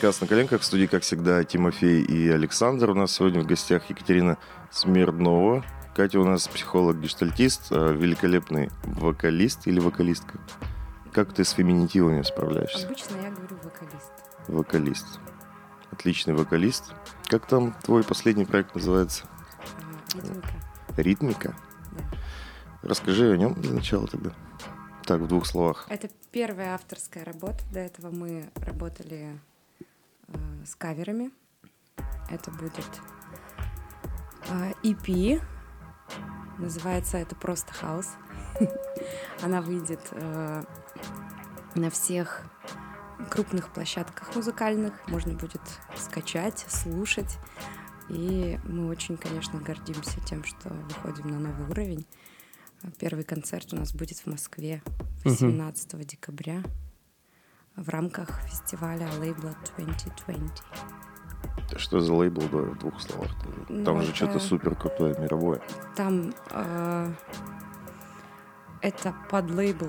подкаст «На коленках». В студии, как всегда, Тимофей и Александр. У нас сегодня в гостях Екатерина Смирнова. Катя у нас психолог-гештальтист, а, великолепный вокалист или вокалистка. Как ты с феминитивами справляешься? Обычно я говорю вокалист. Вокалист. Отличный вокалист. Как там твой последний проект называется? А, Ритмика. Ритмика? Да. Расскажи о нем для начала тогда. Так, в двух словах. Это первая авторская работа. До этого мы работали э, с каверами. Это будет э, EP. Называется это просто хаос. Она выйдет э, на всех крупных площадках музыкальных. Можно будет скачать, слушать. И мы очень, конечно, гордимся тем, что выходим на новый уровень. Первый концерт у нас будет в Москве 18 декабря в рамках фестиваля лейбла 2020. Что за лейбл, да, в двух словах? Ну, Там же это- что-то супер крутое, мировое. Там э, это под лейбл.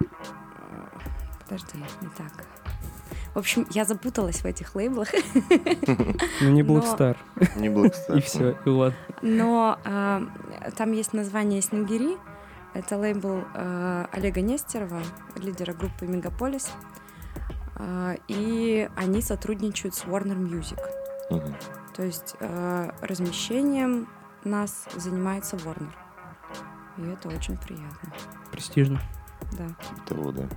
э, Подожди, не так. В общем, я запуталась в этих лейблах, Ну не Black Но- Star. Не Blackstar. И все, и ладно. но э, там есть название «Снегири». Это лейбл э, Олега Нестерова, лидера группы «Мегаполис». И они сотрудничают с Warner Music. Мгм. То есть э, размещением нас занимается Warner. И это очень приятно. Престижно. Да. Того, да.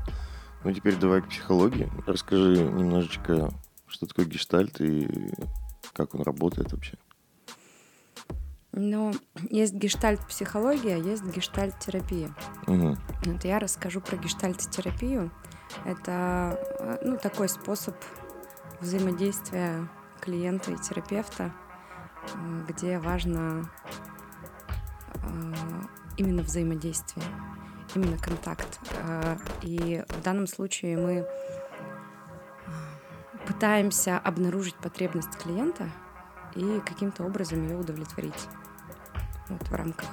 Ну, теперь давай к психологии. Расскажи немножечко, что такое гештальт и как он работает вообще. Но есть гештальт-психология, есть гештальт-терапия. Мгм. Вот я расскажу про гештальт-терапию. Это э, ну, такой способ взаимодействия клиента и терапевта, где важно э, именно взаимодействие, именно контакт. Э, И в данном случае мы пытаемся обнаружить потребность клиента и каким-то образом ее удовлетворить. Вот в рамках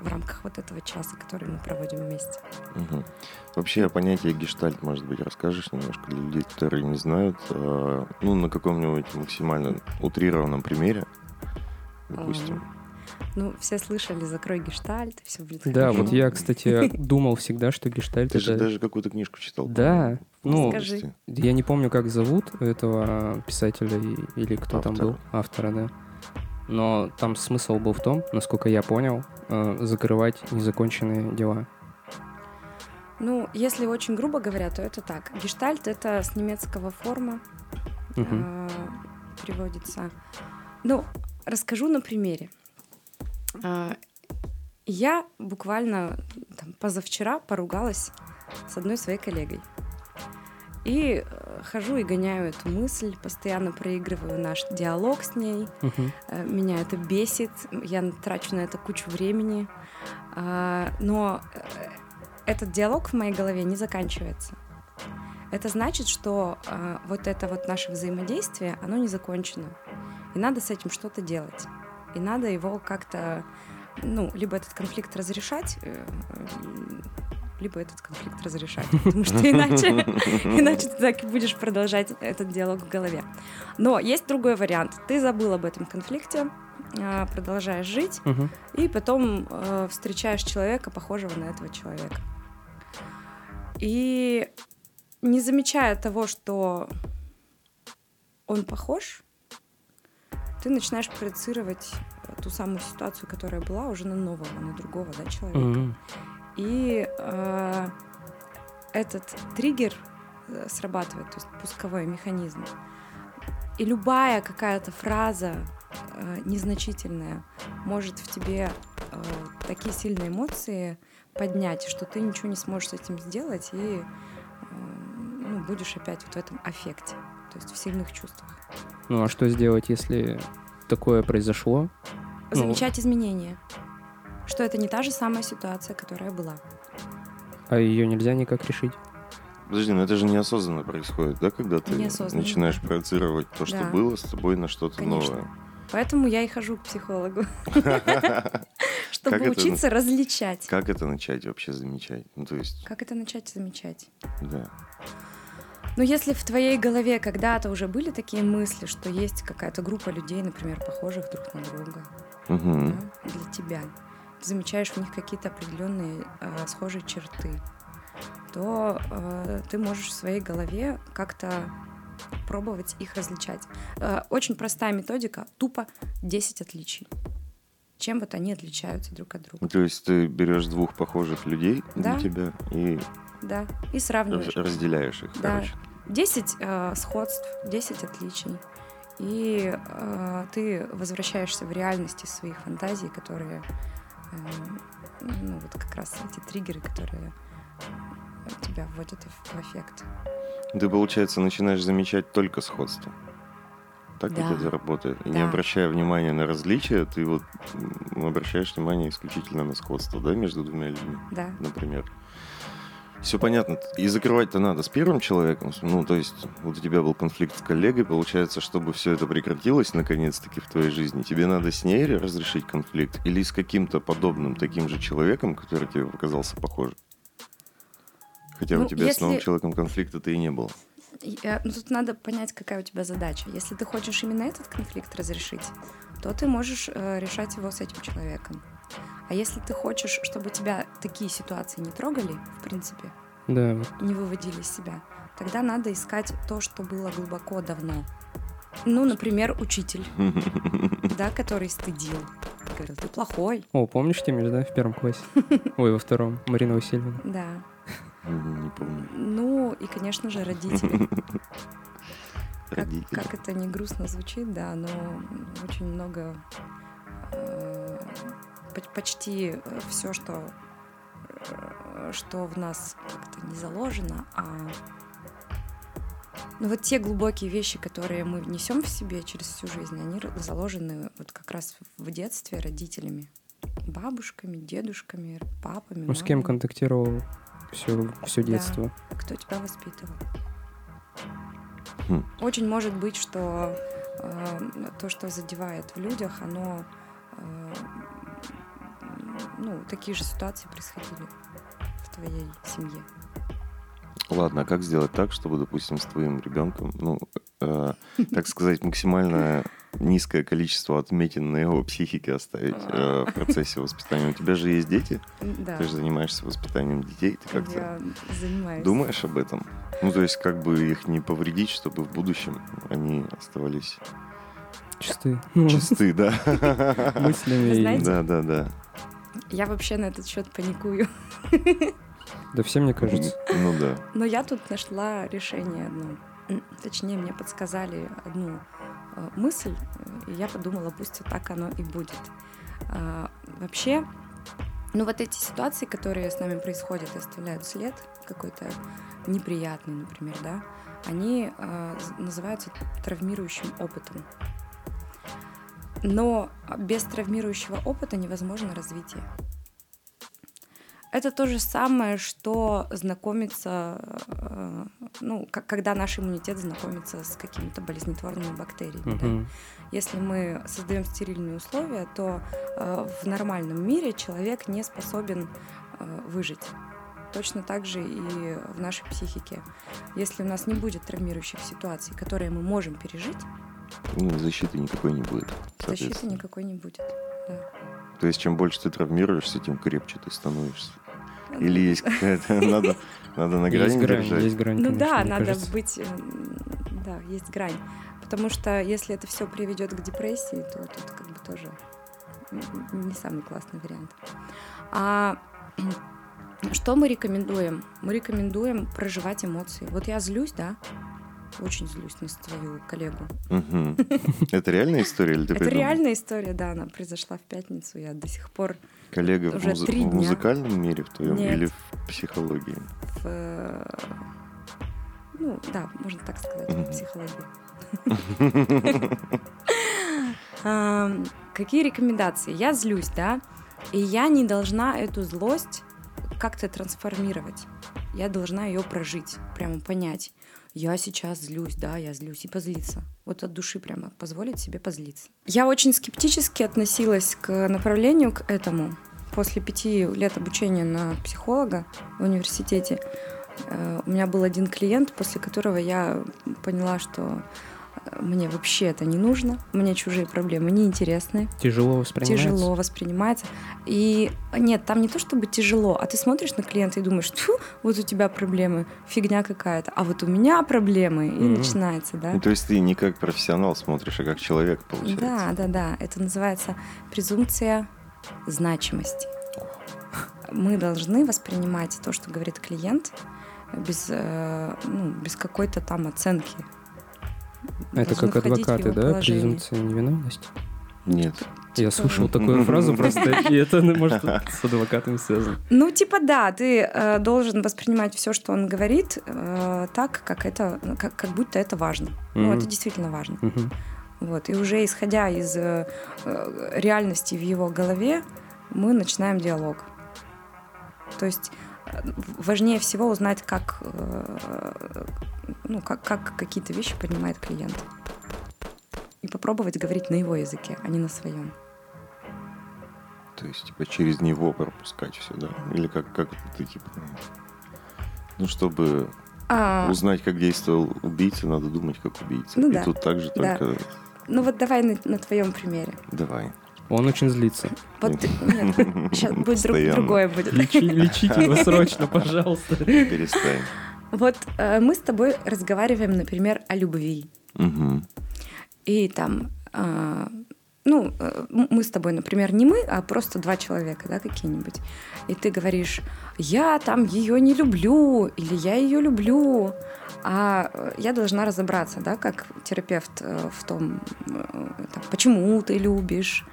в, рамках вот этого часа, который мы проводим вместе. Мгм. Вообще о понятии гештальт, может быть, расскажешь немножко для людей, которые не знают, а, ну, на каком-нибудь максимально утрированном примере, допустим. Ам, Ну, все слышали «закрой гештальт», и все будет Да, хорошо. вот я, кстати, думал всегда, что гештальт Ты же это... даже какую-то книжку читал. Да, ну, Скажи. я не помню, как зовут этого писателя или кто там Автора. был, автора, да. Но там смысл был в том, насколько я понял, э, закрывать незаконченные дела. Ну, если очень грубо говоря, то это так. Гештальт — это с немецкого форма Мгм. э, переводится. Ну, расскажу на примере. А, Я буквально там, позавчера поругалась с одной своей коллегой. И э, хожу и гоняю эту мысль, постоянно проигрываю наш диалог с ней. Э, Меня это бесит, я трачу на это кучу времени, А, но э, этот диалог в моей голове не заканчивается. Это значит, что а, вот это вот наше взаимодействие, оно не закончено. И надо с этим что-то делать. И надо его как-то, ну, либо этот конфликт разрешать, либо этот конфликт разрешать, потому что иначе, иначе ты так и будешь продолжать этот диалог в голове. Но есть другой вариант. Ты забыл об этом конфликте, а, продолжаешь жить, Мгм. и потом э, встречаешь человека, похожего на этого человека. И не замечая того, что он похож, ты начинаешь проецировать ту самую ситуацию, которая была, уже на нового, на другого да, человека. Мгм. И э, этот триггер э, срабатывает, то есть пусковой механизм. И любая какая-то фраза э, незначительная может в тебе э, такие сильные эмоции поднять, что ты ничего не сможешь с этим сделать и э, ну, будешь опять вот в этом аффекте, то есть в сильных чувствах. Ну а что сделать, если такое произошло? Ну, Замечать изменения, что это не та же самая ситуация, которая была. а ее нельзя никак решить? Подожди, но это же неосознанно происходит, да, когда ты начинаешь проецировать то, что Да. было с тобой на что-то Конечно. новое. Поэтому я и хожу к психологу, чтобы учиться различать. Как это начать вообще замечать? Ну, то есть, Как это начать замечать? да. Но если в твоей голове когда-то уже были такие мысли, что есть какая-то группа людей, например, похожих друг на друга, да, для тебя, ты замечаешь в них какие-то определенные э, схожие черты, то э, ты можешь в своей голове как-то пробовать их различать. Э, очень простая методика, тупо 10 отличий. Чем вот они отличаются друг от друга. То есть ты берешь двух похожих людей Да. тебя и Да, и сравниваешь. разделяешь их, Да. короче. 10 э, сходств, 10 отличий. И э, ты возвращаешься в реальность из своих фантазий, которые, ну вот как раз эти триггеры, которые тебя вводят в, эффект. Ты, получается, начинаешь замечать только сходство. Так Да. вот это работает. И не Да. обращая внимания на различия, ты вот обращаешь внимание исключительно на сходство, да, между двумя людьми, Да, например. Все понятно. И закрывать-то надо с первым человеком. Ну, то есть, вот у тебя был конфликт с коллегой, получается, чтобы все это прекратилось наконец-таки в твоей жизни, тебе надо с ней разрешить конфликт или с каким-то подобным таким же человеком, который тебе показался похожим? Хотя Ну, у тебя с новым если- человеком конфликта-то и не было. Ну, тут надо понять, какая у тебя задача. Если ты хочешь именно этот конфликт разрешить, то ты можешь э, решать его с этим человеком. А если ты хочешь, чтобы тебя такие ситуации не трогали, в принципе, Да, не выводили из себя, тогда надо искать то, что было глубоко давно. Ну, например, учитель, да, который стыдил. Говорил, ты плохой. О, помнишь Тимиш, да, в первом классе? Ой, во втором. Марина Васильевна. Да. Не помню. Ну, и, конечно же, родители. Как, Родители. как это не грустно звучит, да, но очень много, э, почти все, что, э, что в нас как-то не заложено, а ну вот те глубокие вещи, которые мы несем в себе через всю жизнь, они заложены вот как раз в детстве родителями, бабушками, дедушками, папами. Ну, с кем контактировал все, все Да. детство? кто тебя воспитывал. Хм. Очень может быть, что э, то, что задевает в людях, оно э, ну, такие же ситуации происходили в твоей семье. Ладно, а как сделать так, чтобы, допустим, с твоим ребенком, ну, э, так сказать, максимально низкое количество отметин на его психике оставить э, в процессе воспитания? У тебя же есть дети, Да, ты же занимаешься воспитанием детей, ты как-то я занимаюсь. думаешь об этом? Ну, то есть, как бы их не повредить, чтобы в будущем они оставались Чисты. Ну, чисты, да? мыслями. Да, да, да. Я вообще на этот счет паникую. Да все, мне кажется. Ну да. Но я тут нашла решение одно. Точнее, мне подсказали одну э, мысль, э, и я подумала, пусть так оно и будет. А, Вообще, ну вот эти ситуации, которые с нами происходят и оставляют след какой-то неприятный, например, да, они э, з- называются травмирующим опытом. Но без травмирующего опыта невозможно развитие. Это то же самое, что знакомиться, э, ну, как- когда наш иммунитет знакомится с какими-то болезнетворными бактериями. да. Мгм. Если мы создаем стерильные условия, то э, в нормальном мире человек не способен э, выжить. Точно так же и в нашей психике. Если у нас не будет травмирующих ситуаций, которые мы можем пережить, Ну, защиты никакой не будет. защиты никакой не будет. Да. То есть, чем больше ты травмируешься, тем крепче ты становишься. Ну, Или есть какая-то... Надо, надо на Есть грани грань, держать. есть грань, Ну конечно, да, надо кажется. быть, да, есть грань. Потому что если это все приведет к депрессии, то тут как бы тоже не самый классный вариант. А что мы рекомендуем? Мы рекомендуем проживать эмоции. Вот я злюсь, да, очень злюсь на свою коллегу. Это реальная история или ты это реальная история, да, она произошла в пятницу. Я до сих пор Коллега в, три в музыкальном мире в твоем Нет. или в психологии? в... Ну, да, можно так сказать, в психологии. Какие рекомендации? Я злюсь, да, и я не должна эту злость как-то трансформировать. Я должна ее прожить, прямо понять. Я сейчас злюсь, да, я злюсь, и позлиться. Вот от души прямо позволить себе позлиться. Я очень скептически относилась к направлению, к этому. После пяти лет обучения на психолога в университете Э, у меня был один клиент, после которого я поняла, что мне вообще это не нужно, мне чужие проблемы неинтересны. Тяжело воспринимается? Тяжело воспринимается. И нет, там не то чтобы тяжело, а ты смотришь на клиента и думаешь, Тьфу, вот у тебя проблемы, фигня какая-то, а вот у меня проблемы, и Мгм. начинается, да. Ну, то есть ты не как профессионал смотришь, а как человек, получается. Да, да, да. Это называется презумпция значимости. Мы должны воспринимать то, что говорит клиент, без, э, ну, без какой-то там оценки. Это как адвокаты, да? Презумпция невиновности? Нет. Я Типа- слышал такую фразу просто, и это, ну, может, с адвокатами связано. Ну, типа, да, ты э, должен воспринимать все, что он говорит, э, так, как это, ну, как, как будто это важно. Ну, Мгм. это действительно важно. Мгм. Вот. И уже исходя из э, э, реальности в его голове, мы начинаем диалог. То есть э, важнее всего узнать, как, э, ну, как, как какие-то вещи понимает клиент. И попробовать говорить на его языке, а не на своем. То есть, типа, через него пропускать все, да? Или как, как ты, типа... Ну, чтобы А, узнать, как действовал убийца, надо думать, как убийца. Ну И да. тут также Да. только... ну вот давай на, на твоем примере. Давай. Он очень злится. Вот нет, сейчас будет друг- другое будет. Лечи- лечите его срочно, пожалуйста. Перестань. Вот э, мы с тобой разговариваем, например, о любви. Мгм. И там, а, ну, э, мы с тобой, например, не мы, а просто два человека, да, какие-нибудь. И ты говоришь, я там ее не люблю, или я ее люблю. А э, я должна разобраться, да, как терапевт э, в том, э, там, почему ты любишь,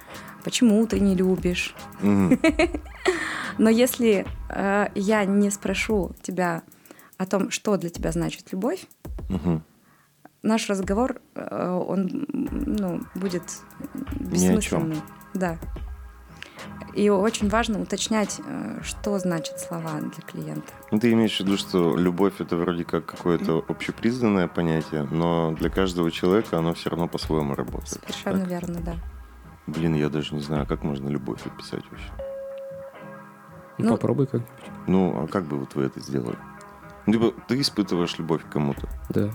почему ты не любишь. Мгм. Но если э, я не спрошу тебя о том, что для тебя значит любовь, Мгм. наш разговор, э, он ну, будет Ни о чём. бессмысленным. Да. И очень важно уточнять, э, что значат слова для клиента. Ну, ты имеешь в виду, что любовь это вроде как какое-то общепризнанное понятие, но для каждого человека оно все равно по-своему работает. Совершенно так? верно, да. Блин, я даже не знаю, как можно любовь описать вообще. Ну, Ну, попробуй как Ну, а как бы вот вы это сделали? Ну, Либо ты испытываешь любовь к кому-то. Да.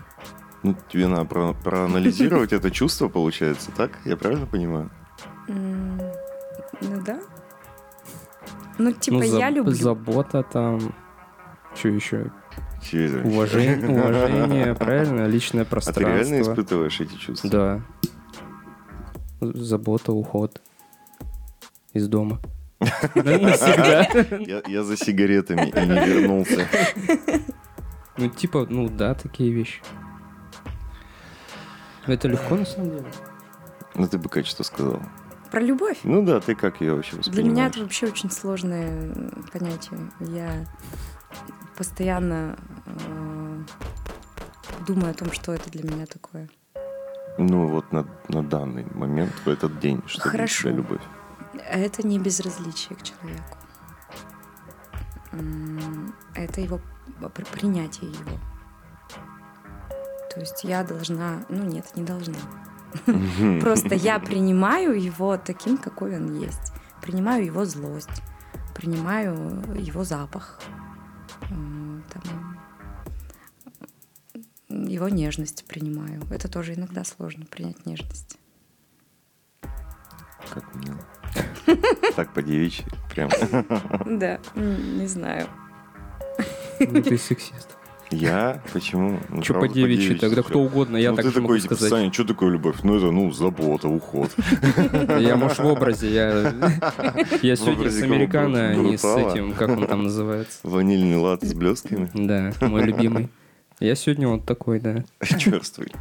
Ну, тебе надо про- проанализировать это чувство, получается, так? Я правильно понимаю? Ну да. Ну, типа, Ну, я люблю. Забота там. Что еще? Уважение, уважение, правильно? Личное А ты реально пространство. испытываешь эти чувства? Да. Забота, уход из дома. Я за сигаретами и не вернулся. Ну, типа, ну да, такие вещи. Это легко, на самом деле. Ну, ты бы, Кать, что сказал? Про любовь. Ну да, ты как ее вообще Для воспринимаешь? меня это вообще очень сложное э, понятие. Я постоянно э, думаю о том, что это для меня такое. Ну, вот на, на данный момент, в этот день, что Хорошо. для тебя любовь? Это не безразличие к человеку. Это его принятие его. То есть я должна, ну нет, не должна. Просто я принимаю его таким, какой он есть. Принимаю его злость, принимаю его запах, там, его нежность принимаю. Это тоже иногда сложно принять нежность. Как мило. Так по-девичьи, прям. Да, не знаю. Ну, ты сексист. Я? Почему? Ну, правда, по девичьи? Тогда кто угодно, я ну, так ты же могу такой, типа, сказать. Саня, что такое любовь? Ну, это, ну, забота, уход. Я, может, в образе. Я, сегодня с американо, а не с этим, как он там называется. Ванильный латте с блестками. Да, мой любимый. Я сегодня вот такой, да, Черствый.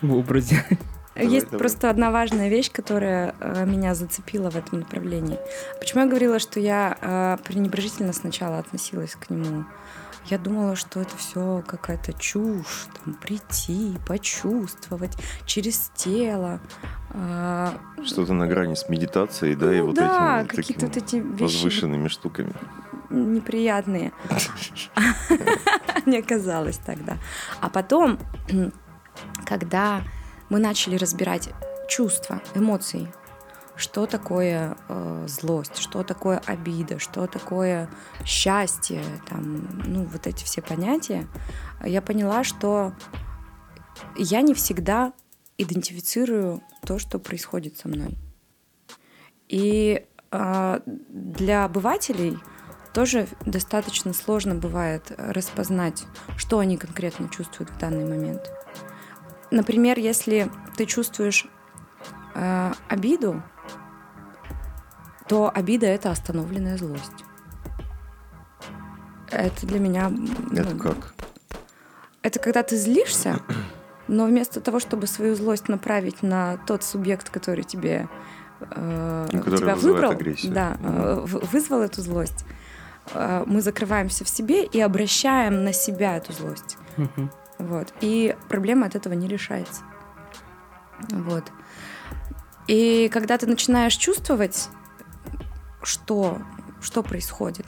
в образе. Давай, Есть давай. просто одна важная вещь, которая э, меня зацепила в этом направлении. Почему я говорила, что я э, пренебрежительно сначала относилась к нему? Я думала, что это все какая-то чушь, там, прийти, почувствовать через тело. э, Что-то на грани с медитацией, да, и ну вот да, этими какие-то такими вот эти вещи возвышенными штуками. неприятные. Не оказалось тогда. А потом, когда мы начали разбирать чувства, эмоции, что такое э, злость, что такое обида, что такое счастье, там, ну, вот эти все понятия, я поняла, что я не всегда идентифицирую то, что происходит со мной. И э, для обывателей тоже достаточно сложно бывает распознать, что они конкретно чувствуют в данный момент. Например, если ты чувствуешь э, обиду, то обида это остановленная злость. Это для меня. Это ну, как? Это когда ты злишься, но вместо того, чтобы свою злость направить на тот субъект, который тебе э, Ну, который тебя выбрал, агрессию. да, э, вызвал эту злость, э, мы закрываемся в себе и обращаем на себя эту злость. Вот. И проблема от этого не решается. Вот. И когда ты начинаешь чувствовать, что, что происходит,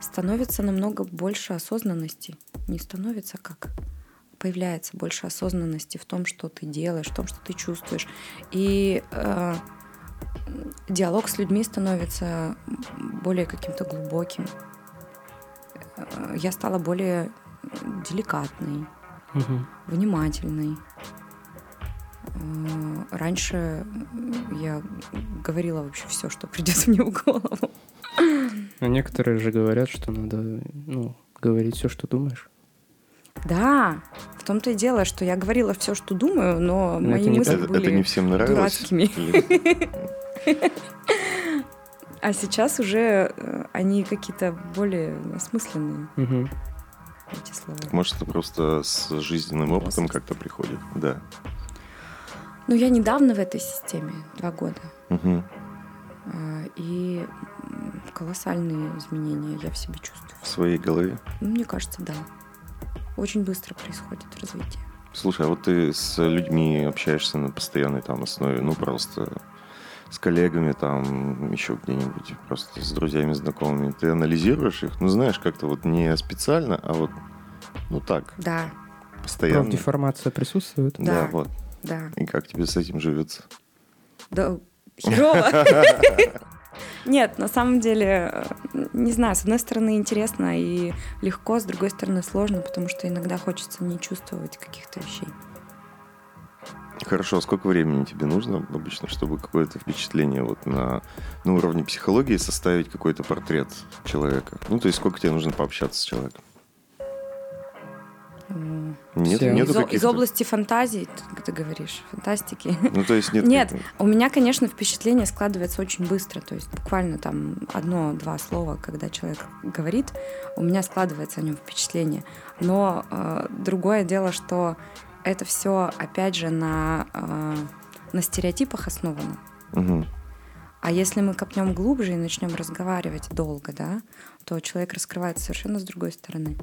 становится намного больше осознанности. Не становится как появляется больше осознанности в том, что ты делаешь, в том, что ты чувствуешь. И э, диалог с людьми становится более каким-то глубоким. Э, Я стала более деликатной, Мгм. внимательной. Э, Раньше я говорила вообще все, что придет мне в голову. А некоторые же говорят, что надо, ну, говорить все, что думаешь. Да, в том-то и дело, что я говорила все, что думаю, но Но мои это не мысли Это, это были не всем нравилось? А сейчас уже э, они какие-то более осмысленные. Эти слова. Может, это просто с жизненным опытом как-то приходит? Да. Ну, я недавно в этой системе, два года. А, И колоссальные изменения я в себе чувствую. В своей голове. Ну, Мне кажется, да. Очень быстро происходит развитие. Слушай, а вот ты с людьми общаешься на постоянной там основе, ну просто с коллегами там, еще где-нибудь, просто с друзьями, знакомыми. Ты анализируешь их, ну знаешь, как-то вот не специально, а вот, ну так, Да, постоянно. Профдеформация присутствует? Да, Да. вот. да. И как тебе с этим живется? Да, херово. Нет, на самом деле, не знаю, с одной стороны интересно и легко, с другой стороны сложно, потому что иногда хочется не чувствовать каких-то вещей. Хорошо, а сколько времени тебе нужно обычно, чтобы какое-то впечатление вот на, на уровне психологии составить какой-то портрет человека? Ну, то есть сколько тебе нужно пообщаться с человеком? Нет, Все. нету Из, из области фантазии, ты, ты говоришь, фантастики. Ну, то есть нет... Нет, как- у меня, конечно, впечатление складывается очень быстро. То есть буквально там одно-два слова, когда человек говорит, у меня складывается о нем впечатление. Но э, другое дело, что это все, опять же, на, э, на стереотипах основано. Мгм. А если мы копнем глубже и начнем разговаривать долго, да, то человек раскрывается совершенно с другой стороны.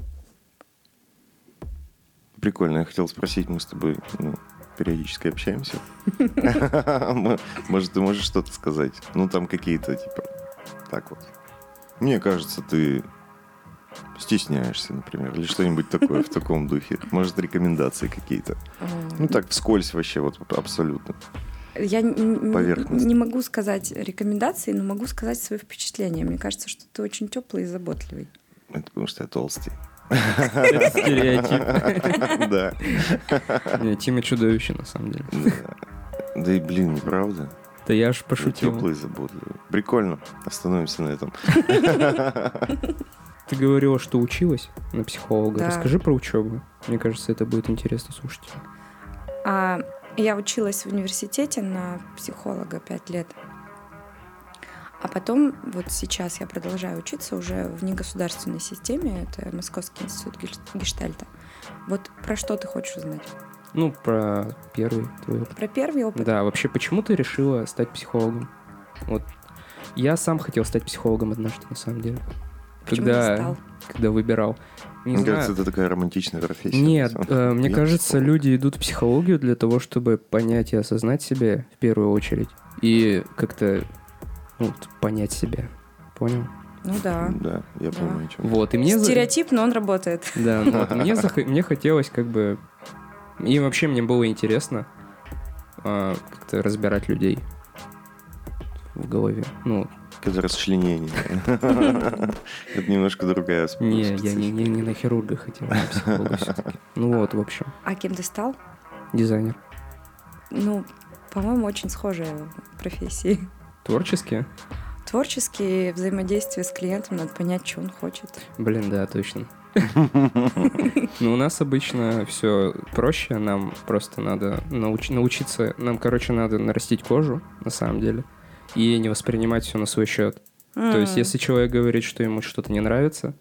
Прикольно, я хотел спросить, мы с тобой ну, периодически общаемся. Может, ты можешь что-то сказать? Ну, там какие-то, типа, так вот. Мне кажется, ты стесняешься, например, или что-нибудь такое в таком духе. Может, рекомендации какие-то. Ну, так, вскользь вообще, вот абсолютно. Я не могу сказать рекомендации, но могу сказать свои впечатления. Мне кажется, что ты очень теплый и заботливый. Это потому что я толстый. Это стереотип. Да. Не, Тима чудовище, на самом деле. Да. Да и, блин, неправда. Да я ж Я пошутил. теплый и заботливый. Прикольно. Остановимся на этом. Ты говорила, что училась на психолога. Да. Расскажи про учебу. Мне кажется, это будет интересно слушать. А, я училась в университете на психолога пять лет. А потом, вот сейчас я продолжаю учиться уже в негосударственной системе, это Московский институт геш- гештальта. Вот про что ты хочешь узнать? Ну, про первый твой опыт. Про первый опыт? Да, вообще, почему ты решила стать психологом? Вот я сам хотел стать психологом однажды, на самом деле. Почему не когда, когда выбирал. Не Мне знаю. кажется, это такая романтичная профессия. Нет, э, мне Я кажется, психолог. люди идут в психологию для того, чтобы понять и осознать себя в первую очередь. И как-то ну, понять себя. Понял? Ну да. Да, я Да. помню, о чем. Вот, и мне... за- Стереотип, но он работает. Да, ну вот, мне, зах- мне хотелось как бы... И вообще мне было интересно а, как-то разбирать людей в голове. Ну, Это расчленение. Это немножко другая не, я не, на хирурга хотел, а на психолога все-таки. Ну вот, в общем, А кем ты стал? дизайнер. Ну, по-моему, очень схожие профессии. Творческие? Творческие взаимодействие с клиентом, надо понять, что он хочет. Блин, да, точно. Ну, у нас обычно все проще, нам просто надо науч- научиться, нам, короче, надо нарастить кожу, на самом деле, и не воспринимать все на свой счет. То есть, если человек говорит, что ему что-то не нравится,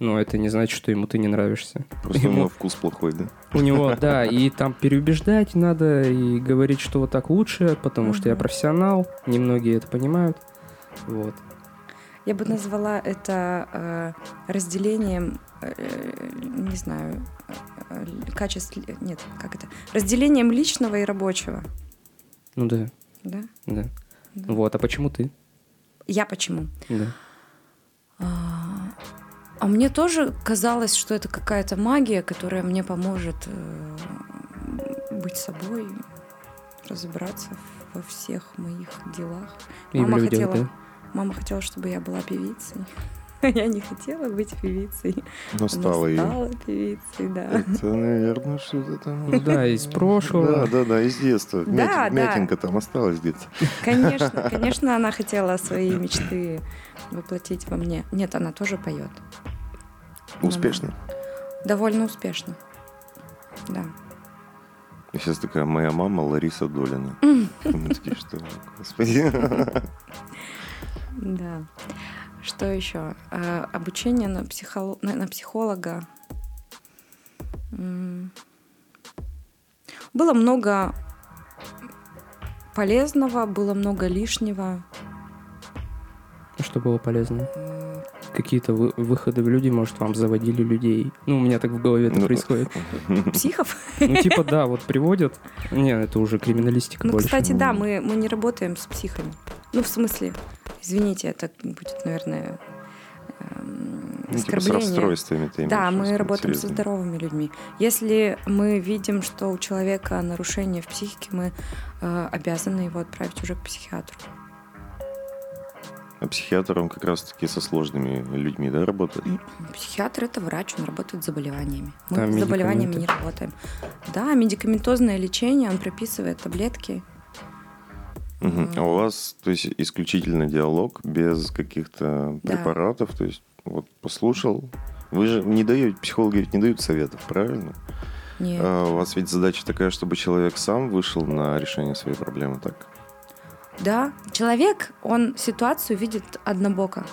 ну, это не значит, что ему ты не нравишься. Просто у Ему- него вкус плохой, да? У него, да, и там переубеждать надо, и говорить, что вот так лучше, потому что я профессионал, немногие это понимают. Вот. Я бы назвала это э, разделением, э, не знаю, э, качеств... Нет, как это? Разделением личного и рабочего. Ну да, Да? да. Да. Вот, а почему ты? Я почему? Да. А, а мне тоже казалось, что это какая-то магия, которая мне поможет э, быть собой, разобраться во всех моих делах. И Мама людях, хотела- да? Мама хотела, чтобы я была певицей. Я не хотела быть певицей. Но Она стала ее. стала певицей, да. Это, наверное, что-то там... Ну да, из прошлого. Да, да, да, из детства. Да, Мять- да. Мятинка там осталась где-то. Конечно, конечно, она хотела свои мечты воплотить во мне. Нет, она тоже поет. Успешно. Довольно успешно. Да. И сейчас такая моя мама Лариса Долина. Мы такие, что, господи. Да. Что еще? Э, Обучение на, психоло- на, на психолога. Было много полезного, было много лишнего. Что было полезно? Какие-то вы- выходы в люди, может, вам заводили людей? Ну, у меня так в голове это Ну, происходит. Психов? Ну, типа, да, вот приводят. Не, это уже криминалистика Ну, больше. кстати, да, мы, мы не работаем с психами. Ну, в смысле, извините, это будет, наверное, эм, Ну, типа с расстройствами ты Да, мы работаем со серьезно. здоровыми людьми. Если мы видим, что у человека нарушение в психике, мы э, обязаны его отправить уже к психиатру. А психиатр, он как раз-таки со сложными людьми, да, работает? Психиатр это врач, он работает с заболеваниями. Мы Там с заболеваниями не работаем. Да, медикаментозное лечение, он прописывает таблетки. Мгм. А у вас, то есть, исключительно диалог, без каких-то Да. препаратов, то есть, вот послушал. Вы же не даете, психологи ведь не дают советов, правильно? Нет. А у вас ведь задача такая, чтобы человек сам вышел на решение своей проблемы, так? Да, человек, он ситуацию видит однобоко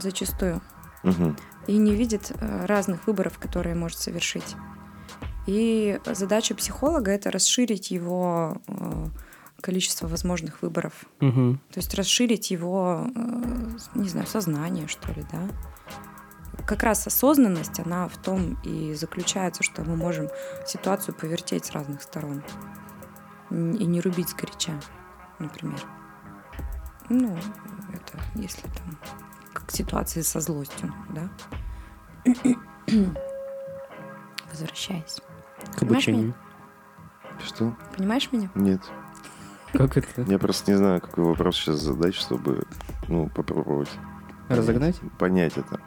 зачастую. Мгм. и не видит э, разных выборов, которые может совершить. И задача психолога это расширить его э, количество возможных выборов. Мгм. То есть расширить его, э, не знаю, сознание, что ли, да. Как раз осознанность, она в том и заключается, что мы можем ситуацию повертеть с разных сторон. И не рубить сгоряча, например. Ну, это если там как ситуации со злостью, да. Возвращаясь. К Понимаешь обучению. Что? Понимаешь меня? Нет. Как это? Я просто не знаю, какой вопрос сейчас задать, чтобы, ну, попробовать. Разогнать? Понять это.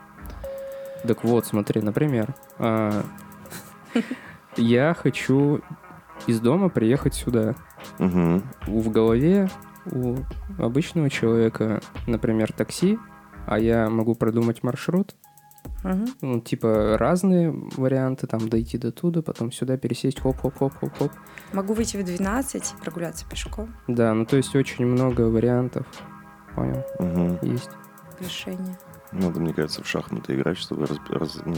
Так вот, смотри, например, а, я хочу из дома приехать сюда. В голове у обычного человека, например, такси, а я могу продумать маршрут, Мгм. ну, типа разные варианты, там дойти до туда, потом сюда пересесть, хоп-хоп-хоп-хоп-хоп. Могу выйти в 12 и прогуляться пешком. Да, ну то есть очень много вариантов. Понял, Мгм. есть. Решение. Надо, мне кажется, в шахматы играть, чтобы раз- раз- ну,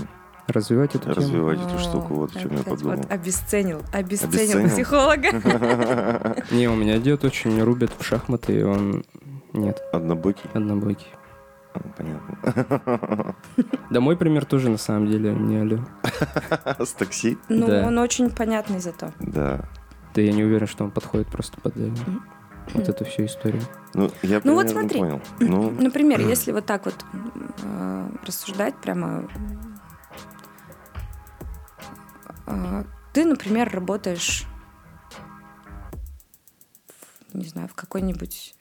Развивать эту тему. развивать эту О, штуку. Вот о чем я подумал. Вот обесценил, обесценил, Обесценил? психолога. Не, у меня дед очень рубит в шахматы, и он... Нет, Однобокий? однобойкий. Понятно. Да мой пример тоже на самом деле не алё. С такси? Ну, Да. он очень понятный зато. Да. Да я не уверен, что он подходит просто под вот эту всю историю. Ну, я Ну, вот смотри. понял. Ну, Например, если вот так вот э, рассуждать прямо... э, ты, например, работаешь, в, не знаю, в какой-нибудь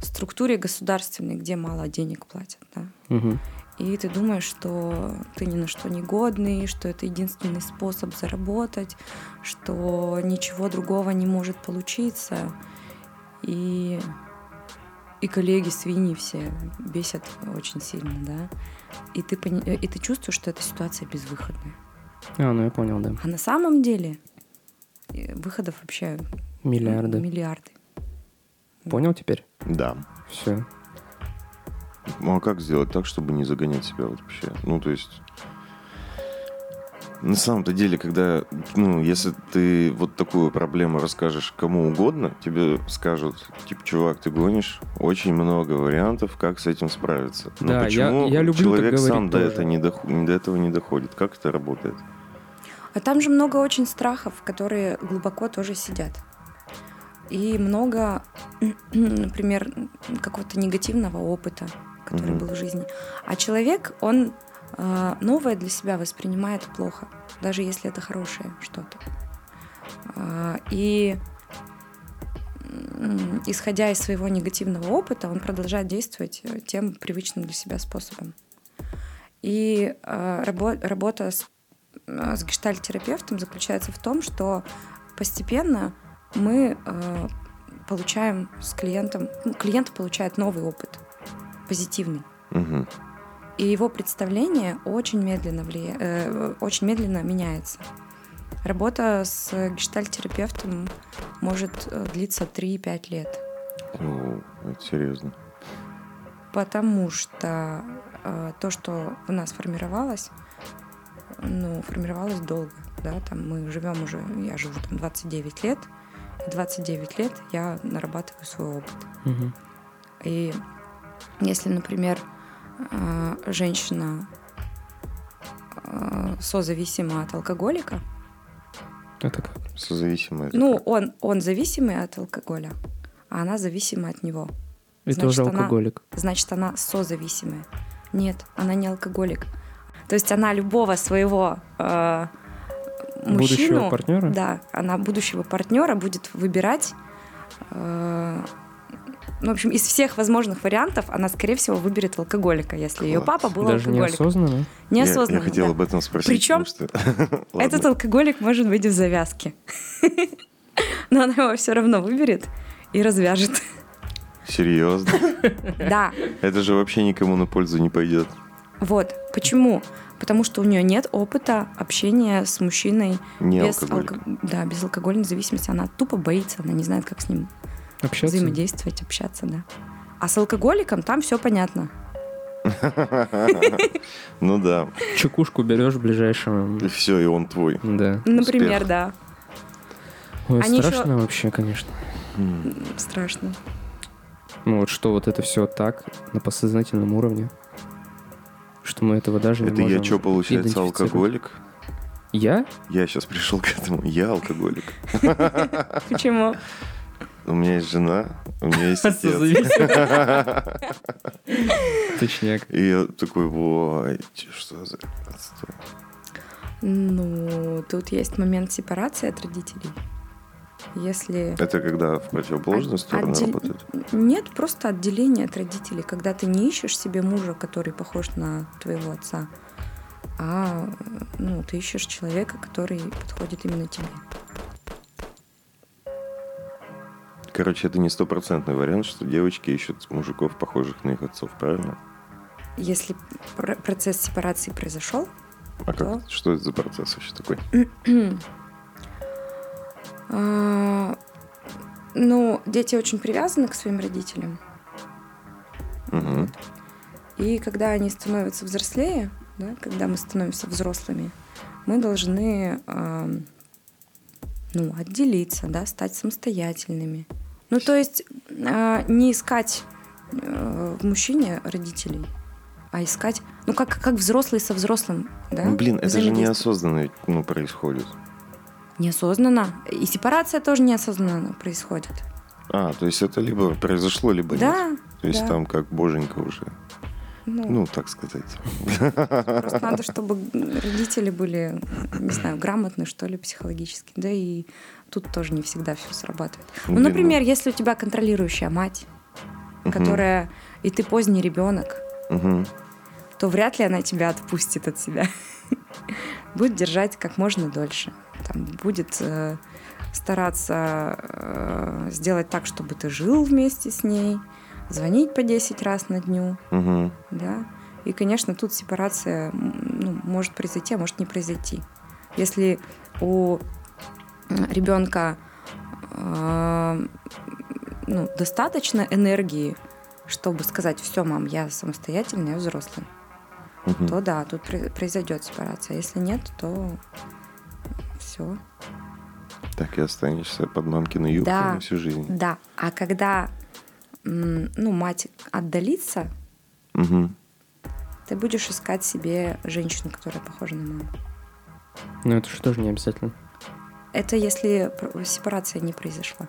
структуре государственной, где мало денег платят, да. Мгм. И ты думаешь, что ты ни на что не годный, что это единственный способ заработать, что ничего другого не может получиться. И, и коллеги свиньи все бесят очень сильно, да. И ты, пони- и ты чувствуешь, что эта ситуация безвыходная. А, ну я понял, да. А на самом деле э, выходов вообще Миллиарды. миллиарды. Понял теперь? Да. Все. Ну а как сделать так, чтобы не загонять себя вот вообще? Ну, то есть... На самом-то деле, когда, ну, если ты вот такую проблему расскажешь кому угодно, тебе скажут, типа, чувак, ты гонишь, очень много вариантов, как с этим справиться. Но Да, я- почему я люблю так человек сам до, это не дох- до этого не доходит? Как это работает? А там же много очень страхов, которые глубоко тоже сидят. И много, например, какого-то негативного опыта, который Мгм. был в жизни. А человек, он э, новое для себя воспринимает плохо, даже если это хорошее что-то. А, И исходя из своего негативного опыта, он продолжает действовать э, тем привычным для себя способом. И э, рабо- работа с, э, с гештальт-терапевтом заключается в том, что постепенно мы э, получаем с клиентом, ну, клиент получает новый опыт, позитивный. Мгм. И его представление очень медленно, влия- э, очень медленно меняется. Работа с гештальт-терапевтом может э, длиться 3-5 лет. О, это серьезно. Потому что э, то, что в нас формировалось, ну, формировалось долго. Да? Там мы живем уже, я живу там 29 лет, 29 лет я нарабатываю свой опыт. Мгм. И если, например, э, женщина э, созависима от алкоголика, Это как? Созависимое. это ну, как? он, он зависимый от алкоголя, а она зависима от него. И Значит, тоже она- алкоголик. Значит, она созависимая. Нет, она не алкоголик. То есть она любого своего э, мужчину, Будущего партнера? да, она будущего партнера будет выбирать. э, ну, в общем, из всех возможных вариантов она, скорее всего, выберет алкоголика, если ее Класс. папа был Даже алкоголик. неосознанно? Я- Неосознанно. Я, хотел да. об этом спросить. Причем что- Этот алкоголик может быть в завязке. Но она его все равно выберет и развяжет. Серьезно? Да, Это же вообще никому на пользу не пойдет. вот. Почему? Потому что у нее нет опыта общения с мужчиной Не без, алко- да, без алкогольной зависимости. Она тупо боится, она не знает, как с ним Общаться? взаимодействовать, общаться, да. А с алкоголиком там все понятно. Ну да. Чекушку берешь ближайшего. И все, и он твой. Да. Например, да. Ой, Они страшно вообще, конечно. Страшно. Ну вот что вот это все так, на подсознательном уровне, что мы этого даже не Это можем я что, получается, алкоголик? Я? Я сейчас пришел к этому. Я алкоголик. Почему? У меня есть жена, у меня есть отец. Точняк. И я такой, ой, чё, что за отстой. Ну, тут есть момент сепарации от родителей. Если... Это когда в противоположную От- сторону отдел- работает? Нет, просто отделение от родителей, когда ты не ищешь себе мужа, который похож на твоего отца, а ну, ты ищешь человека, который подходит именно тебе. Короче, это не стопроцентный вариант, что девочки ищут мужиков, похожих на их отцов, правильно? Если пр- процесс сепарации произошел, А как? Что это за процесс вообще такой? а, ну, дети очень привязаны к своим родителям. Мгм. И когда они становятся взрослее, да, когда мы становимся взрослыми, мы должны ам, ну, отделиться, да, стать самостоятельными. Ну, то есть а, не искать э, в мужчине родителей, а искать, ну, как, как взрослый со взрослым, да? Ну, блин, это же неосознанно ну, происходит. Неосознанно. И сепарация тоже неосознанно происходит. А, то есть это либо произошло, либо нет. Да, То есть да. там как боженька уже. ну, Ну, так сказать. Просто надо, чтобы родители были, не знаю, грамотны, что ли, психологически. Да и тут тоже не всегда все срабатывает. Ну, Блин, например, если у тебя контролирующая мать, которая, и ты поздний ребенок, то вряд ли она тебя отпустит от себя. Будет держать как можно дольше. Там, будет э, стараться э, сделать так, чтобы ты жил вместе с ней, звонить по 10 раз на дню, Мгм. да. И, конечно, тут сепарация ну, может произойти, а может не произойти. Если у ребенка э, ну, достаточно энергии, чтобы сказать, все, мам, я самостоятельный, я взрослый, Мгм. то да, тут произойдет сепарация. Если нет, то все. Так и останешься под мамкиной юбкой Да. на всю жизнь. Да. А когда ну, мать отдалится, Мгм. ты будешь искать себе женщину, которая похожа на маму. Ну, это же тоже не обязательно. Это если сепарация не произошла.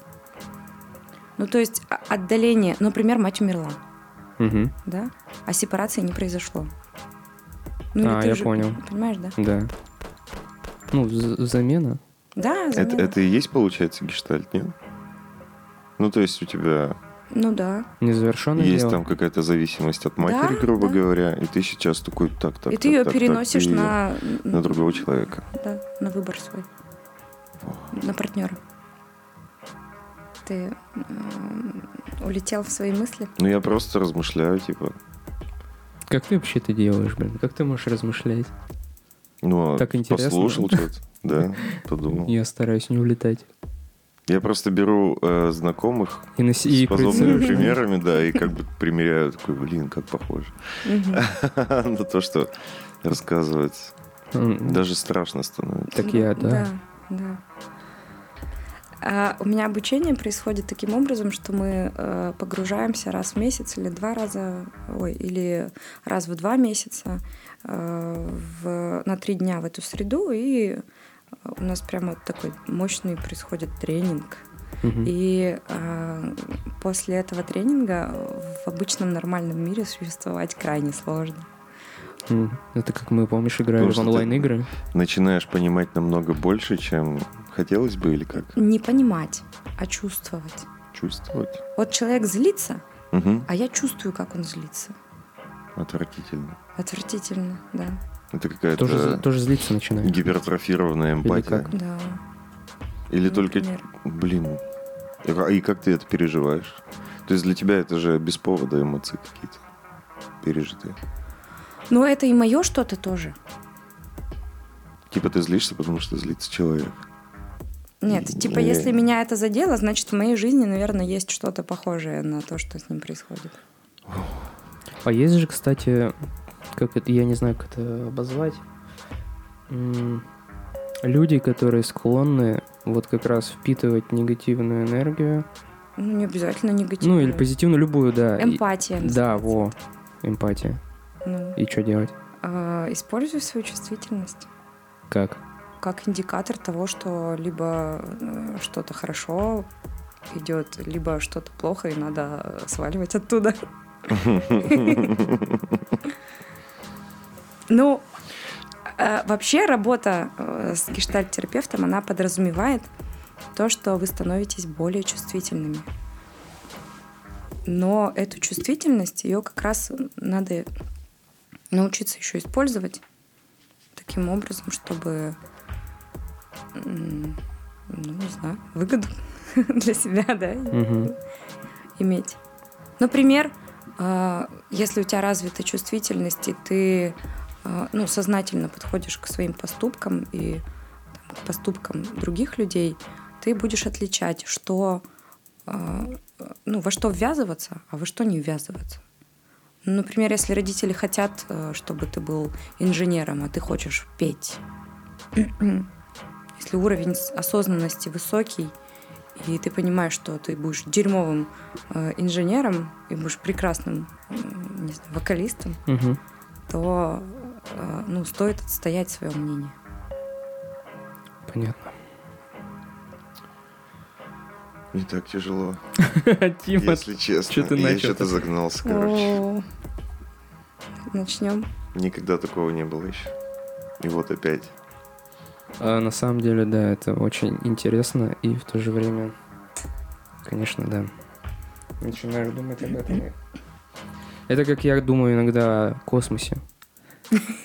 Ну, то есть а- отдаление, например, мать умерла, Мгм. да, а сепарации не произошло. А, или ты я же- понял. Понимаешь, да? Да. Ну, за- замена. Да, Это, замена. это и есть, получается, гештальт, нет? Ну, то есть у тебя Ну да. Незавершенное есть дело. там какая-то зависимость от матери, Да, грубо да. говоря, и ты сейчас такой так, так. и ты так, ее так, так, переносишь ты её на... на другого человека. Да, на выбор свой. На партнера. Ты м, улетел в свои мысли? Ну, я просто размышляю, типа, Как ты вообще это делаешь, блин? Как ты можешь размышлять? Ну, Так интересно. послушал что-то, да, подумал. Я стараюсь не улетать. Я просто беру э, знакомых И, на си- и с подобными примерами, да, и как бы примеряю, такой, блин, как похоже на то, что рассказывать. Даже страшно становится. Так я, да. Да, да. А у меня обучение происходит таким образом, что мы э, погружаемся раз в месяц или два раза, ой, или раз в два месяца в, на три дня в эту среду, и у нас прямо такой мощный происходит тренинг. Мгм. И э, после этого тренинга в обычном нормальном мире существовать крайне сложно. Это как мы, помнишь, Потому в онлайн-игры? Начинаешь понимать намного больше, чем хотелось бы, или как? Не понимать, а чувствовать. Чувствовать. Вот человек злится, Мгм. а я чувствую, как он злится. Отвратительно. Отвратительно, да. Это какая-то Тоже, тоже злиться начинает. гипертрофированная эмпатия. как? Да. Или Ну, только, например. блин, и ка- и как ты это переживаешь? То есть для тебя это же без повода эмоции какие-то пережитые. Но это и мое что-то тоже. Типа ты злишься, потому что злится человек. Нет, типа, Не. если меня это задело, значит, в моей жизни, наверное, есть что-то похожее на то, что с ним происходит. А есть же, кстати, как это, я не знаю, как это обозвать, люди, которые склонны вот как раз впитывать негативную энергию, Ну, не обязательно негативно. ну или позитивную, любую, да. и- Эмпатия. Да, называется во, эмпатия. Ну, И что делать? а, используй свою чувствительность Как? как индикатор того, что либо э, что-то хорошо идет, либо что-то плохо, и надо э, сваливать оттуда. Ну, э, вообще работа э, с гештальт-терапевтом, она подразумевает то, что вы становитесь более чувствительными. Но эту чувствительность, ее как раз надо научиться еще использовать таким образом, чтобы, ну, не знаю, выгоду для себя, да, иметь. Например, если у тебя развита чувствительность, и ты э, ну, сознательно подходишь к своим поступкам и там, к поступкам других людей, ты будешь отличать, что, э, ну, во что ввязываться, а во что не ввязываться. Ну, Например, если родители хотят, э, чтобы ты был инженером, а ты хочешь петь, если уровень осознанности высокий, и ты понимаешь, что ты будешь дерьмовым э, инженером и будешь прекрасным м, не знаю, вокалистом, Мгм. то э, ну, стоит отстоять свое мнение. Понятно. Не так тяжело, Тима, если честно. чё ты Я что-то загнался, короче. Начнем. Никогда такого не было еще. И вот опять. А, на самом деле, да, это очень интересно и в то же время, конечно, да. начинаешь думать об этом. Это как я думаю иногда о космосе.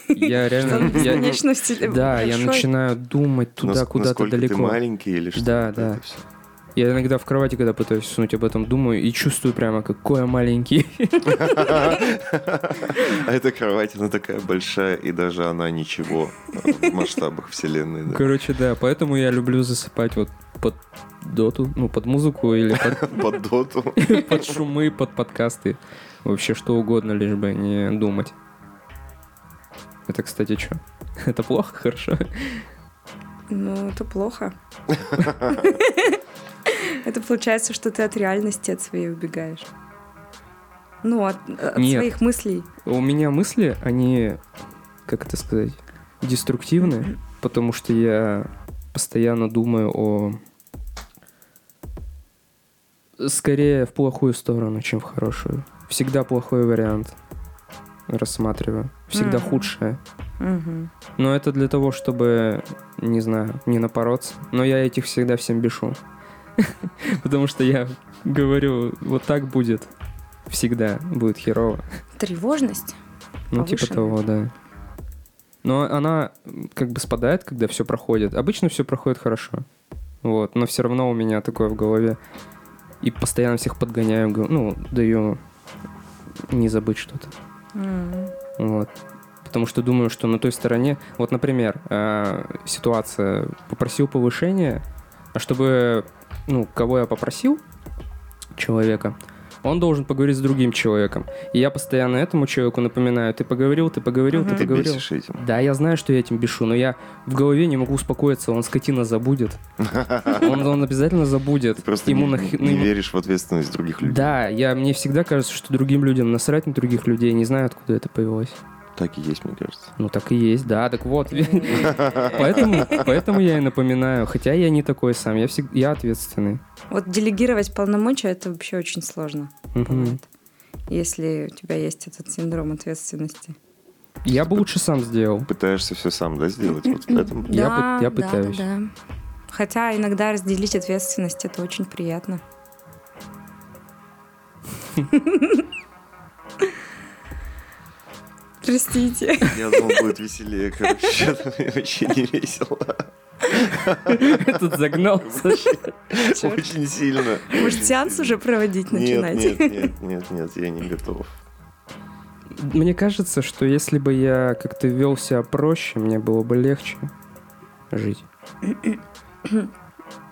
Я реально... я- бесконечности да, я большой. начинаю думать туда, Нас- куда-то далеко. ты маленький или что? Да, да. Я иногда в кровати, когда пытаюсь уснуть, об этом думаю и чувствую прямо, какой я маленький. А эта кровать, она такая большая, и даже она ничего в масштабах вселенной. да. Короче, да, поэтому я люблю засыпать вот под доту, ну, под музыку или под, Под доту. под шумы, под подкасты. Вообще что угодно, лишь бы не думать. Это, кстати, что? Это плохо? Хорошо? Ну, это плохо. Это получается, что ты от реальности от своей убегаешь. Ну, от, от Нет. своих мыслей. У меня мысли, они, как это сказать, деструктивны, потому что я постоянно думаю о... Скорее в плохую сторону, чем в хорошую. Всегда плохой вариант рассматриваю. Всегда Мгм. худшее. Мгм. Но это для того, чтобы, не знаю, не напороться. Но я этих всегда всем бешу. Потому что я говорю, вот так будет. Всегда будет херово. Тревожность. Ну, типа того, да. Но она как бы спадает, когда все проходит. Обычно все проходит хорошо. Вот. Но все равно у меня такое в голове. И постоянно всех подгоняю, гов- ну, даю не забыть что-то. М. Вот. Потому что думаю, что на той стороне... Вот, например, э, ситуация. Попросил повышения, а чтобы... Ну, кого я попросил, человека, он должен поговорить с другим человеком. И я постоянно этому человеку напоминаю, ты поговорил, ты поговорил, Мгм. ты Ты поговорил. бесишь этим. Да, я знаю, что я этим бешу, но я в голове не могу успокоиться, он скотина забудет. Он, он обязательно забудет. Ты просто Ему не, ну, не веришь в ответственность других людей. Да, я, мне всегда кажется, что другим людям насрать на других людей, не знаю, откуда это появилось. Так и есть, мне кажется. Ну так и есть, да, так вот. Поэтому, поэтому я и напоминаю, хотя я не такой сам, я, всег- я ответственный. Вот делегировать полномочия это вообще очень сложно. Если у тебя есть этот синдром ответственности. Я бы лучше сам сделал. Пытаешься все сам, да, сделать? Вот поэтому. Я Да, пы- я да, да, пытаюсь. да. Хотя иногда разделить ответственность это очень приятно. Простите. Я думал, будет веселее, короче. вообще не весело. Этот загнался. Очень сильно. Может, сеанс уже проводить Нет, начинать? нет, нет, нет, нет, я не готов. Мне кажется, что если бы я как-то вел себя проще, мне было бы легче жить.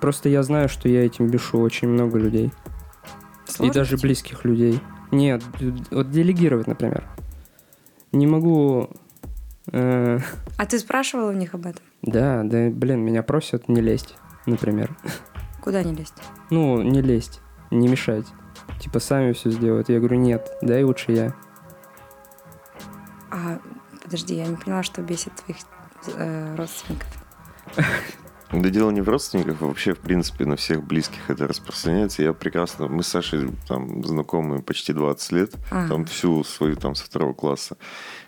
Просто я знаю, что я этим бешу очень много людей. Сложно И даже близких людей. Нет, вот делегировать, например. Не могу... э, А ты спрашивал у них об этом? да, да, блин, меня просят не лезть, например. Куда не лезть? Ну, не лезть, не мешать. Типа сами все сделают. Я говорю, нет, дай лучше я. А, подожди, я не поняла, что бесит твоих э, родственников. Да дело не в родственниках, а вообще, в принципе, на всех близких это распространяется. Я прекрасно... Мы с Сашей там знакомы почти 20 лет, Ага. там всю свою там со второго класса.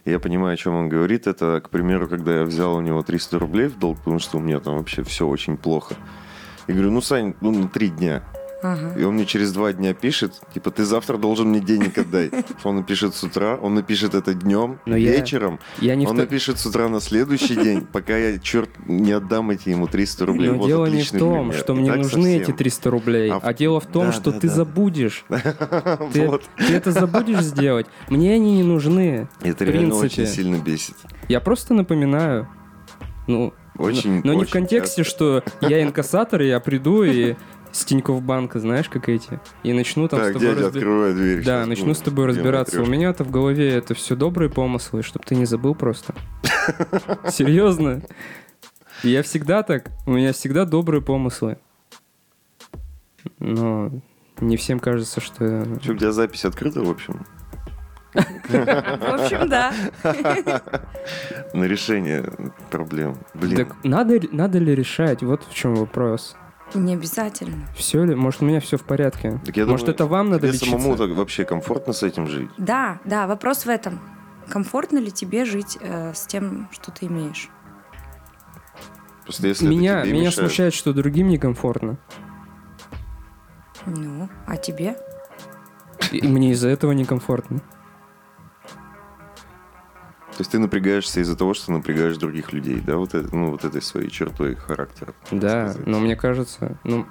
И я понимаю, о чем он говорит. Это, к примеру, когда я взял у него 300 рублей в долг, потому что у меня там вообще все очень плохо. И говорю, ну, Сань, ну, на три дня. Ага. И он мне через два дня пишет, типа, ты завтра должен мне денег отдать. Он напишет с утра, он напишет это днем, Но я- вечером. Я не в он то- напишет с утра на следующий день, пока я, черт, не отдам эти ему 300 рублей. Но Вот дело не в том, пример. что И мне нужны совсем. эти 300 рублей, А а, в- дело в том, да, что да, ты да. забудешь. Ты, Вот. ты это забудешь сделать. Мне они не нужны. Это в реально очень сильно бесит. Я просто напоминаю. Ну, Очень, но не в очень контексте, часто. что я инкассатор, и я приду и с Тинькофф банка, знаешь, как эти, и начну там с Так, тобой дядя, разби- открывай дверь. Да, начну ну, с тобой разбираться. У меня-то в голове это все добрые помыслы, чтобы ты не забыл просто. Серьезно. Я всегда так. У меня всегда добрые помыслы. Но не всем кажется, что... Что, у тебя запись открыта, в общем? В общем, да. На решение проблем. Блин. Так надо, надо ли решать? Вот в чем вопрос. Не обязательно. Все ли? Может, у меня все в порядке? Так я Может, думаю, это вам надо Тебе лечиться? самому так вообще комфортно с этим жить? Да, да, вопрос в этом. Комфортно ли тебе жить э, с тем, что ты имеешь? Просто если это Меня, тебе меня мешает- смущает, что другим некомфортно. Ну, а тебе? И мне из-за этого некомфортно. То есть ты напрягаешься из-за того, что напрягаешь других людей, да, вот, это, ну, вот этой своей чертой характера. Да, сказать. но мне кажется, ну,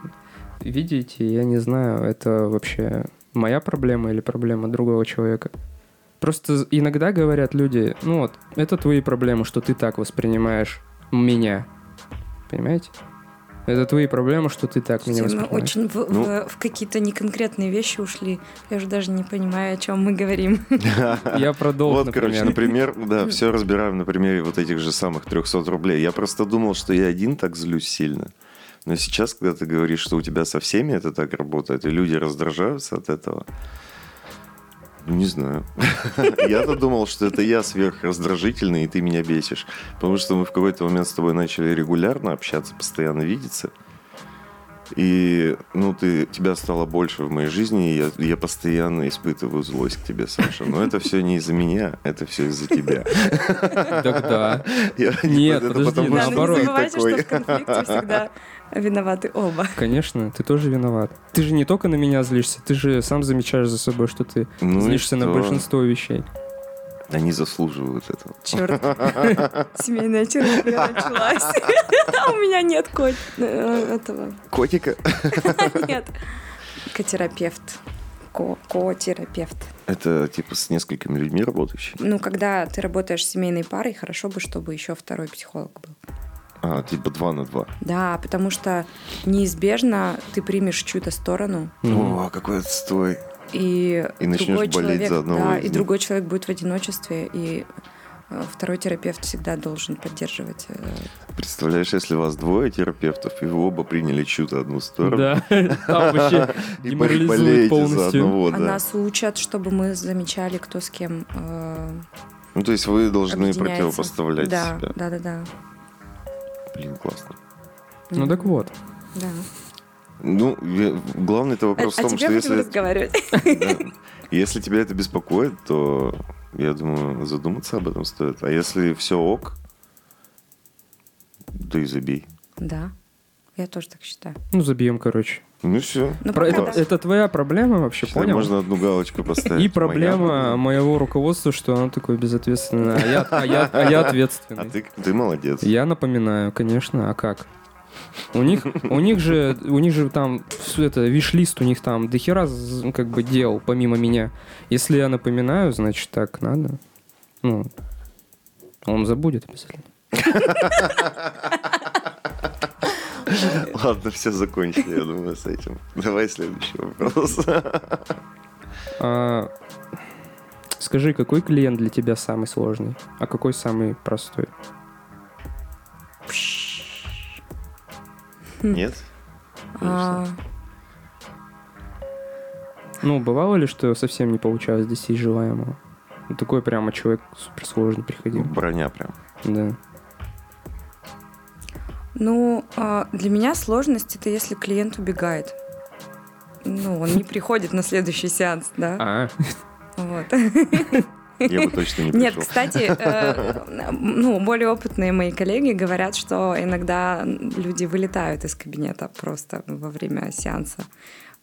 видите, я не знаю, это вообще моя проблема или проблема другого человека. Просто иногда говорят люди, ну вот, это твои проблемы, что ты так воспринимаешь меня. Понимаете? Это твои проблемы, что ты так меня Мы воспринимаешь. очень в, в- Ну. в какие-то неконкретные вещи ушли. Я уже даже не понимаю, о чем мы говорим. Я про долг, Вот, короче, например, да, все разбираем на примере вот этих же самых 300 рублей. Я просто думал, что я один так злюсь сильно. Но сейчас, когда ты говоришь, что у тебя со всеми это так работает, и люди раздражаются от этого, не знаю. Я-то думал, что это я сверхраздражительный, и ты меня бесишь. Потому что мы в какой-то момент с тобой начали регулярно общаться, постоянно видеться. И, ну, ты, тебя стало больше в моей жизни, и я, я постоянно испытываю злость к тебе, Саша. Но это все не из-за меня, это все из-за тебя. Так да. Нет, это подожди, наоборот. не забывайте, что в конфликте всегда виноваты оба. Конечно, ты тоже виноват. Ты же не только на меня злишься, ты же сам замечаешь за собой, что ты Ну злишься на большинство вещей. Они заслуживают этого. Черт. Семейная терапия началась. А у меня нет кот э, этого. Котика? Нет. Котерапевт. Ко- Котерапевт. Это типа с несколькими людьми работающий? Ну, когда ты работаешь с семейной парой, хорошо бы, чтобы еще второй психолог был. А, типа два на два. Да, потому что неизбежно ты примешь чью-то сторону, Ну, О, какой отстой. и, И начнешь другой болеть человек, за одного да, и другой человек будет в одиночестве, и э, второй терапевт всегда должен поддерживать. э, Представляешь, если вас двое терапевтов, и вы оба приняли чью-то одну сторону, Да, там вообще и болеете за полностью. одного, А нас учат, чтобы мы замечали, кто с кем э, Ну, то есть вы должны противопоставлять да, себя. Да, да, да. Блин, классно. Ну так вот. Да. Ну, главный-то А, вопрос а в том, тебе что если, разговаривать. да, если тебя это беспокоит, то я думаю, задуматься об этом стоит. А если все ок, то и забей. Да, я тоже так считаю. Ну, забьем, короче. Ну все. Ну, Про- это, это твоя проблема вообще, понял? Можно одну галочку поставить. И проблема моего руководства, что оно такое безответственное, а я, а я, а я А ответственный. ты, ты молодец. Я напоминаю, конечно, а как? У них, у них же, у них же там это виш-лист у них там дохера как бы дел помимо меня. Если я напоминаю, значит так надо. Ну, он забудет обязательно. Ладно, все закончили, я думаю, с этим. Давай следующий вопрос. А, скажи, какой клиент для тебя самый сложный, а какой самый простой? Нет? А, Ну, бывало ли, что совсем не получалось достичь желаемого? Ну, такой прямо человек суперсложный приходил. Броня прям. Да. Ну, а, для меня сложность это если клиент убегает. Ну, он не приходит на следующий сеанс, да? А, Вот. Я бы точно не Нет, пришел. кстати, э, ну, более опытные мои коллеги говорят, что иногда люди вылетают из кабинета просто во время сеанса,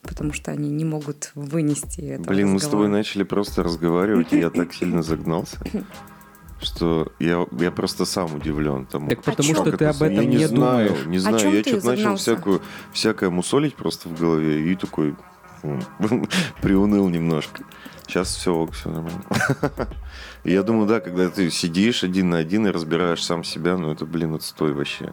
потому что они не могут вынести это. Блин, мы с тобой начали просто разговаривать, и я так сильно загнался, что я, я просто сам удивлен тому. Так потому что ты об я этом не, не знаю, думаешь. не знаю. Я что-то начал всякую, всякое мусолить просто в голове и такой приуныл немножко. Сейчас все, все нормально. Я думаю, да, когда ты сидишь один на один и разбираешь сам себя, ну это, блин, отстой вообще.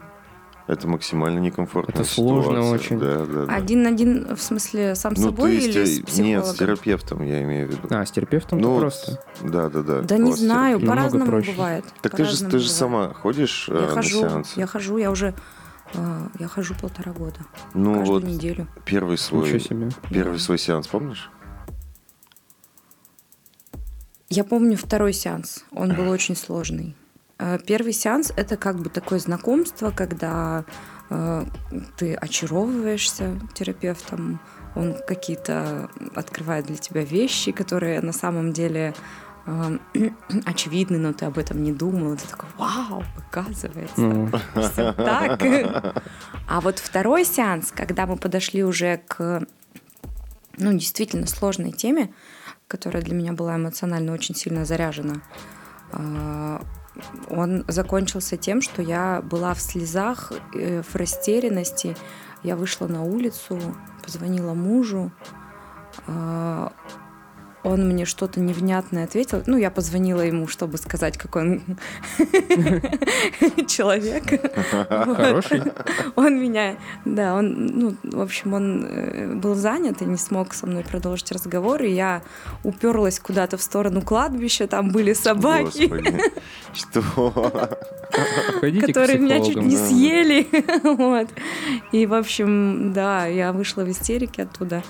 Это максимально некомфортно. Это сложно очень. Да, да, да. Один на один, в смысле, сам с Ну, собой есть, или э, с нет, с психологом? терапевтом я имею в виду. А, с терапевтом Ну, просто. Да, да, да. Да не знаю, по-разному бывает. Так ты же, ты же сама ходишь э, Я на хожу, сеансы? я хожу, я уже, э, я хожу полтора года, Ну каждую вот неделю. первый свой, себе. первый Да. свой сеанс, помнишь? Я помню второй сеанс, он был очень сложный. Э, Первый сеанс — это как бы такое знакомство, когда э, ты очаровываешься терапевтом, он какие-то открывает для тебя вещи, которые на самом деле э, очевидны, но ты об этом не думал. Ты такой, вау, оказывается. Всё так. А вот второй сеанс, когда мы подошли уже к ну, действительно сложной теме, которая для меня была эмоционально очень сильно заряжена. А, он закончился тем, что я была в слезах, э, в растерянности. Я вышла на улицу, позвонила мужу. А, он мне что-то невнятное ответил. Ну, я позвонила ему, чтобы сказать, какой он человек. Хороший. Он меня, да, он, ну, в общем, он э, был занят и не смог со мной продолжить разговор, и я уперлась куда-то в сторону кладбища, там были собаки. Что? Которые меня чуть не съели. вот. И, в общем, да, я вышла в истерике оттуда.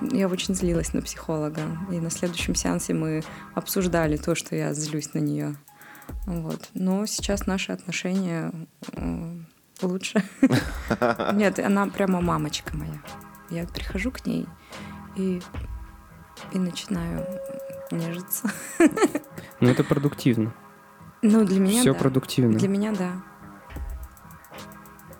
Я очень злилась на психолога. И на следующем сеансе мы обсуждали то, что я злюсь на нее. Вот. Но сейчас наши отношения э, лучше. Нет, она прямо мамочка моя. Я прихожу к ней и, и начинаю нежиться. Ну, это продуктивно. Ну, для меня Все да. продуктивно. Для меня да.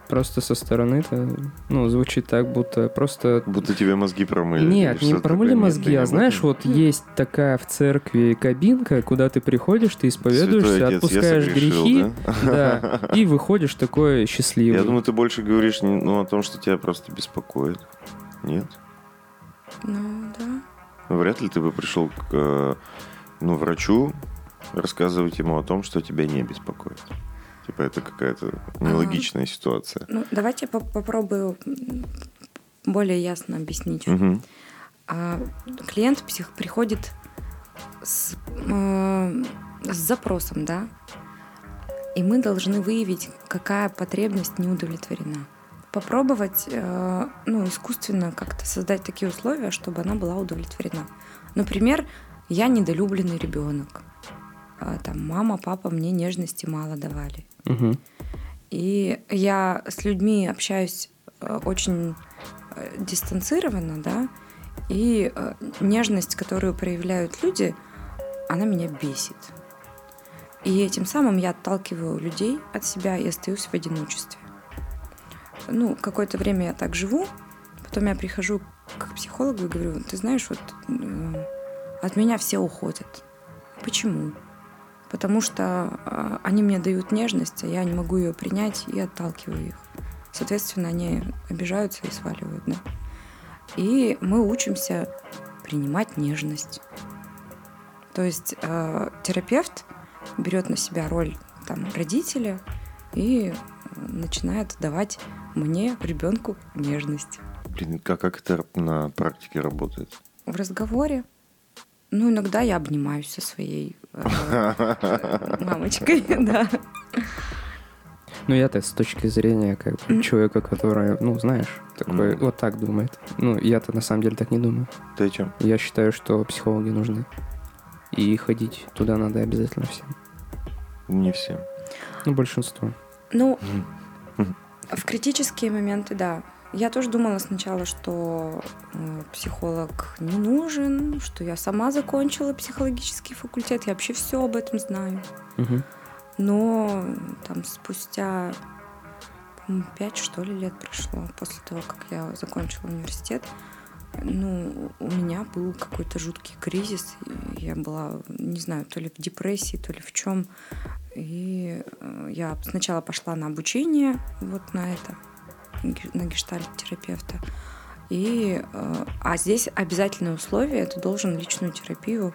Просто со стороны это, ну, звучит так, будто просто... Будто тебе мозги промыли. Нет, не промыли такое. Нет, мозги, да а знаешь, вот есть такая в церкви кабинка, куда ты приходишь, ты исповедуешься, Святой отец, отпускаешь согрешил, грехи, да? да, и выходишь такой счастливый. Я думаю, ты больше говоришь ну, о том, что тебя просто беспокоит. Нет? Ну, да. Вряд ли ты бы пришел к э, ну, врачу рассказывать ему о том, что тебя не беспокоит. Типа это какая-то нелогичная ситуация. Ну, давайте по- попробую более ясно объяснить. Мгм. А клиент псих приходит с, э, с запросом, да, и мы должны выявить, какая потребность не удовлетворена. Попробовать, э, ну, искусственно как-то создать такие условия, чтобы она была удовлетворена. Например, я недолюбленный ребенок. А, Там мама, папа мне нежности мало давали. Мгм. И я с людьми общаюсь э, очень э, дистанцированно, да, и э, нежность, которую проявляют люди, она меня бесит. И этим самым я отталкиваю людей от себя и остаюсь в одиночестве. Ну, какое-то время я так живу, потом я прихожу к психологу и говорю, ты знаешь, вот от меня все уходят. Почему? Потому что э, они мне дают нежность, а я не могу ее принять и отталкиваю их. Соответственно, они обижаются и сваливают, да. И мы учимся принимать нежность. То есть э, терапевт берет на себя роль там, родителя и начинает давать мне, ребенку, нежность. Блин, как, как это на практике работает? В разговоре. Ну, иногда я обнимаюсь со своей мамочкой, да. Ну, я-то с точки зрения как бы, человека, который, ну, знаешь, такой Мгм. вот так думает. Ну, я-то на самом деле так не думаю. Ты о чем? Я считаю, что психологи нужны. И ходить туда надо обязательно всем. Не всем. Ну, большинству. Ну, в критические моменты, да. Я тоже думала сначала, что э, психолог не нужен, что я сама закончила психологический факультет, я вообще все об этом знаю. Мгм. Но там спустя пять что ли лет прошло после того, как я закончила университет, ну, у меня был какой-то жуткий кризис. Я была, не знаю, то ли в депрессии, то ли в чем. И э, я сначала пошла на обучение вот на это, на гештальт-терапевта. И, э, а здесь обязательное условие, ты должен личную терапию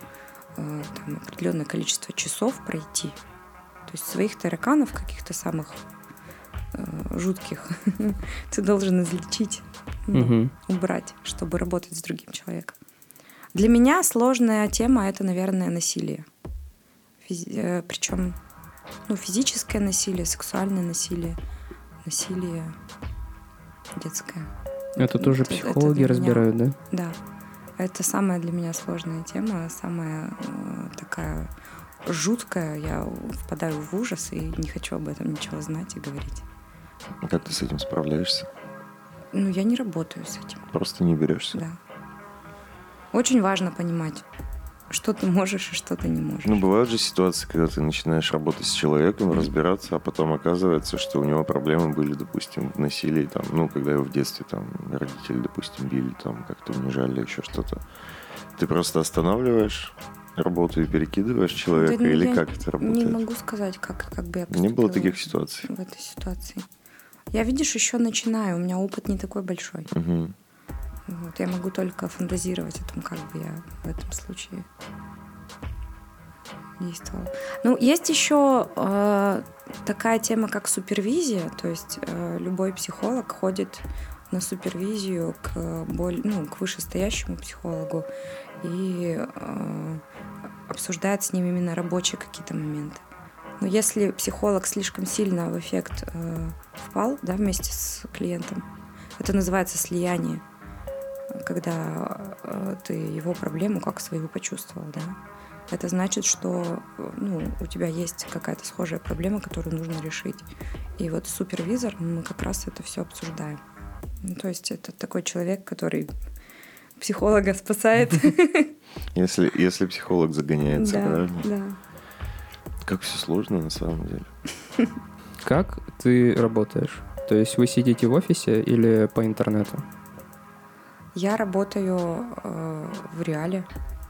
э, там, определенное количество часов пройти. То есть своих тараканов, каких-то самых э, жутких, ты должен излечить, ну, Мгм. убрать, чтобы работать с другим человеком. Для меня сложная тема это, наверное, насилие. причем ну, физическое насилие, сексуальное насилие, насилие детское. Это тоже Это- это психологи для меня- разбирают, да? Да. Это самая для меня сложная тема, самая э, такая жуткая. Я впадаю в ужас и не хочу об этом ничего знать и говорить. Как ты с этим справляешься? Ну, я не работаю с этим. Просто не берешься. Да. Очень важно понимать, что ты можешь и что ты не можешь. Ну, бывают же ситуации, когда ты начинаешь работать с человеком, разбираться, а потом оказывается, что у него проблемы были, допустим, в насилии, там, ну, когда его в детстве там родители, допустим, били, там, как-то унижали, еще что-то. Ты просто останавливаешь работу и перекидываешь человека, Да, или я как это работает? Не могу сказать, как, как бы я Не было таких ситуаций. в этой ситуации. Я, видишь, еще начинаю, у меня опыт не такой большой. Мгм. Вот, я могу только фантазировать о том, как бы я в этом случае действовала. Ну, есть еще э, такая тема, как супервизия, то есть э, любой психолог ходит на супервизию к, боль, ну, к вышестоящему психологу и э, обсуждает с ним именно рабочие какие-то моменты. Но если психолог слишком сильно в эффект э, впал да, вместе с клиентом, это называется слияние когда э, ты его проблему как свою почувствовал, да. Это значит, что ну, у тебя есть какая-то схожая проблема, которую нужно решить. И вот супервизор, мы как раз это все обсуждаем. Ну, то есть это такой человек, который психолога спасает. Если, если психолог загоняется, Да, правильно? да. Как все сложно на самом деле. Как ты работаешь? То есть вы сидите в офисе или по интернету? Я работаю э, в реале.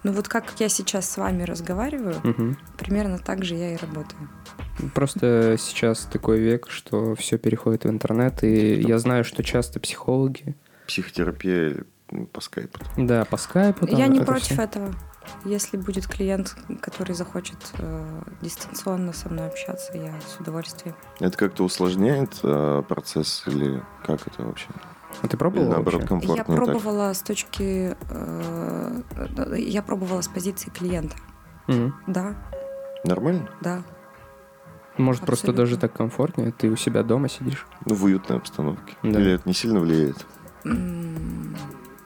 Ну вот как я сейчас с вами разговариваю, Мгм. примерно так же я и работаю. Просто сейчас такой век, что все переходит в интернет, и я знаю, что часто психологи, Психотерапия ну, по скайпу. да, по скайпу. там Я не это против всё. этого. Если будет клиент, который захочет э, дистанционно со мной общаться, я с удовольствием. Это как-то усложняет э, процесс или как это вообще? А ты Или пробовал наоборот вообще? комфортно я и так? пробовала с точки... э, я пробовала с позиции клиента. Мгм. Да, Нормально? да. Может, просто Абсолютно. даже так комфортнее, ты у себя дома сидишь. Ну, в уютной обстановке. Да. Или это не сильно влияет? Ну,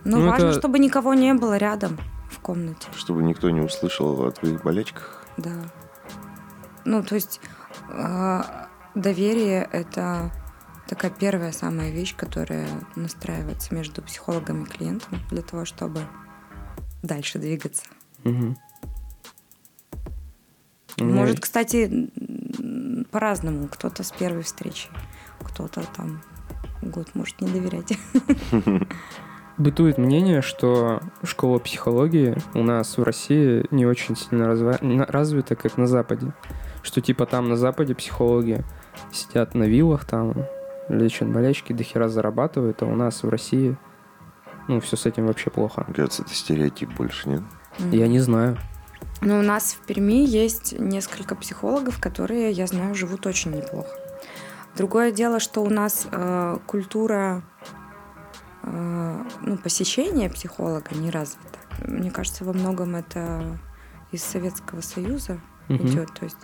Ну, важно, это- чтобы никого не было рядом в комнате. Чтобы никто не услышал о твоих болячках? Да. Ну, то есть э, доверие — это такая первая самая вещь, которая настраивается между психологом и клиентом для того, чтобы дальше двигаться. Мгм. У меня Может, кстати, по-разному. Кто-то с первой встречи, кто-то там год может не доверять. Бытует мнение, что школа психологии у нас в России не очень сильно разва- развита, как на Западе. Что типа там на Западе психологи сидят на виллах, там лечат болячки, до хера зарабатывают, а у нас в России ну, все с этим вообще плохо. Мне кажется, это стереотип больше, нет? Я не знаю. Но у нас в Перми есть несколько психологов, которые, я знаю, живут очень неплохо. Другое дело, что у нас э, культура э, ну, посещения психолога не развита. Мне кажется, во многом это из Советского Союза Мгм. идет. То есть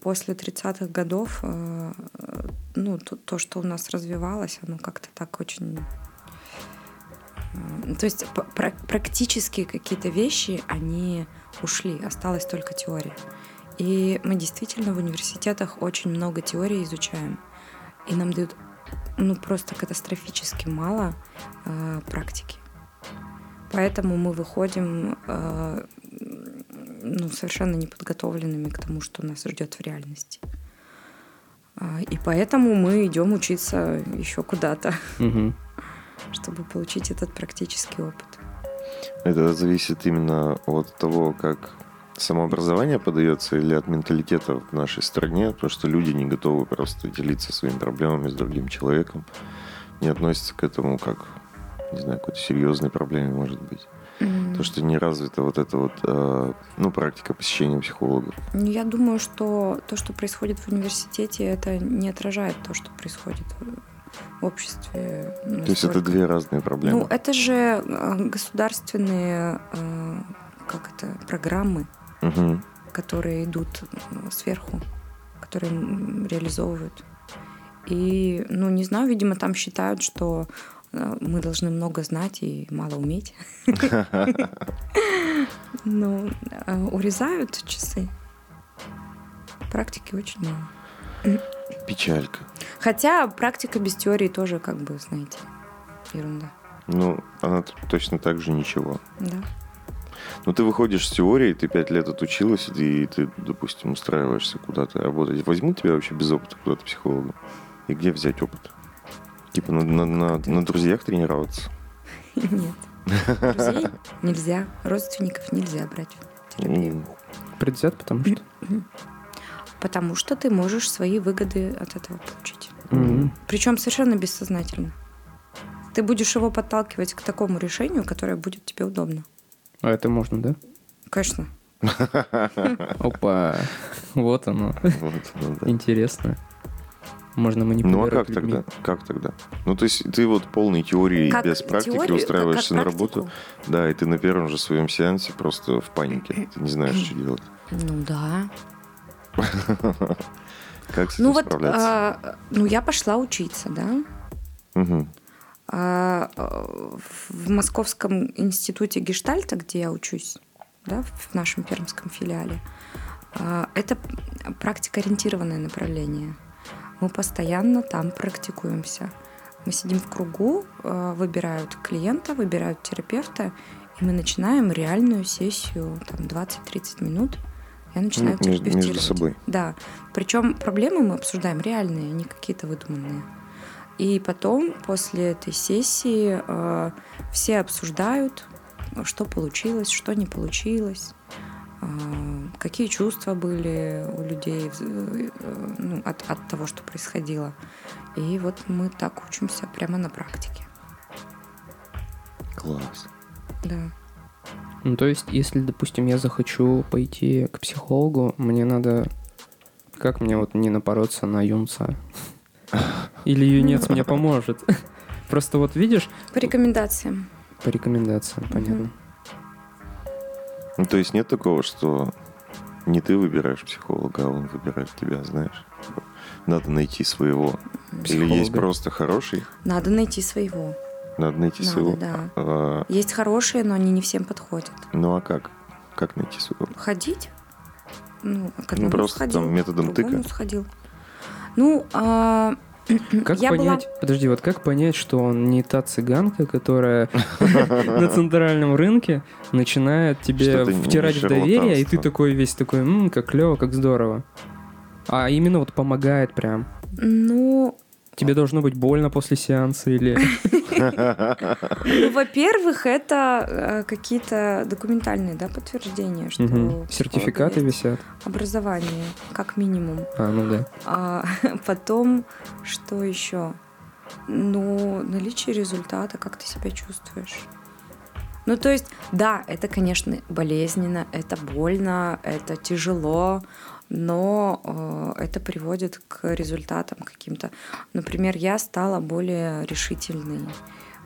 после 30-х годов э, э, ну, то, то, что у нас развивалось, оно как-то так очень... э, То есть практически какие-то вещи, они ушли, осталась только теория. И мы действительно в университетах очень много теории изучаем. И нам дают ну, просто катастрофически мало э, практики. Поэтому мы выходим э, ну, совершенно неподготовленными к тому, что нас ждет в реальности. А, И поэтому мы идем учиться еще куда-то, Мгм. чтобы получить этот практический опыт. Это зависит именно от того, как самообразование подается или от менталитета в нашей стране, потому что люди не готовы просто делиться своими проблемами с другим человеком, не относятся к этому как, не знаю, какой-то серьезной проблеме, может быть. То, что не развита вот эта вот, э, ну, практика посещения психологов. Ну, Я думаю, что то, что происходит в университете, это не отражает то, что происходит в- обществе. То есть это настолько. две разные проблемы. Ну, это же э, государственные, э, как это, программы, Мгм. которые идут сверху, которые реализовывают. И, ну, не знаю, видимо, там считают, что мы должны много знать и мало уметь. Ну, э, урезают часы. Практики очень мало. Печалька. Хотя практика без теории тоже, как бы, знаете, ерунда. Ну, она точно так же ничего. Да. Ну, ты выходишь с теории, ты пять лет отучилась, и ты, допустим, устраиваешься куда-то работать. Возьмут тебя вообще без опыта куда-то психологом? И где взять опыт? Типа на, на, на, на друзьях тренироваться? Нет. Друзей нельзя, родственников нельзя брать в терапию. Предвзят, потому что... Потому что ты можешь свои выгоды от этого получить. Причем совершенно бессознательно. Ты будешь его подталкивать к такому решению, которое будет тебе удобно. А это можно, да? Конечно. Опа. Вот оно. Ну. Интересно. Можно Ну а манипулировать как людьми. тогда? Как тогда? Ну, то есть ты вот полной теории Как без практики теорию, устраиваешься как на работу, да, и ты на первом же своем сеансе просто в панике. Ты не знаешь, что делать. Ну да. Как с этим Ну вот, справляться? а, ну я пошла учиться, да. А, а, в Московском институте гештальта, где я учусь, да, в нашем пермском филиале, а, это практикоориентированное направление. Мы постоянно там практикуемся. Мы сидим в кругу, а, выбирают клиента, выбирают терапевта, и мы начинаем реальную сессию, там 20-30 минут. Я начинаю М- между- между терапевтировать. собой. Да. Причем проблемы мы обсуждаем реальные, не какие-то выдуманные. И потом, после этой сессии, э, все обсуждают, что получилось, что не получилось, э, какие чувства были у людей э, ну, от, от того, что происходило. И вот мы так учимся прямо на практике. Класс. Да. Ну, то есть, если, допустим, я захочу пойти к психологу, мне надо... Как мне вот не напороться на юнца? Или юнец мне поможет? Просто вот видишь, По рекомендациям. по рекомендациям, понятно. Ну, то есть нет такого, что не ты выбираешь психолога, а он выбирает тебя, знаешь? Надо найти своего. Или есть Психолога. просто хороший, Надо найти своего. надо найти Надо, своего. да. А, Есть хорошие, но они не всем подходят. ну а как? Как найти своего? ходить. Ну, к Ну, просто сходил, там методом тыка. сходил. Ну, а, Как я была... понять, подожди, вот как понять, что он не та цыганка, которая на центральном рынке начинает тебе втирать в доверие, и ты такой весь такой, «М, как клево, как здорово. А именно вот помогает прям. Ну, Тебе должно быть больно после сеанса или... ну, во-первых, это э, какие-то документальные да, подтверждения, что психолога Сертификаты висят. образование, как минимум. А, ну да. А потом, что еще? Ну, наличие результата, как ты себя чувствуешь. Ну, то есть, да, это, конечно, болезненно, это больно, это тяжело, но э, это приводит к результатам каким-то. Например, я стала более решительной.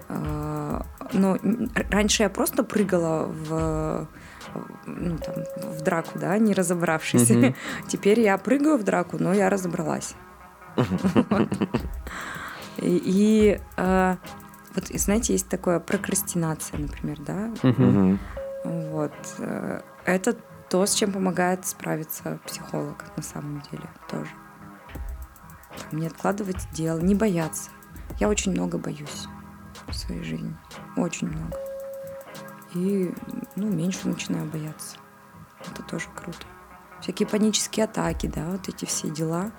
Э, но н- раньше я просто прыгала в ну, там, в драку, да, не разобравшись. Мгм. Теперь я прыгаю в драку, но я разобралась. И, э, вот, знаете, есть такое прокрастинация, например, да. Вот. Это то, с чем помогает справиться психолог на самом деле тоже. Не откладывать дел, не бояться. Я очень много боюсь в своей жизни. Очень много. И ну, меньше начинаю бояться. Это тоже круто. Всякие панические атаки, да, вот эти все дела,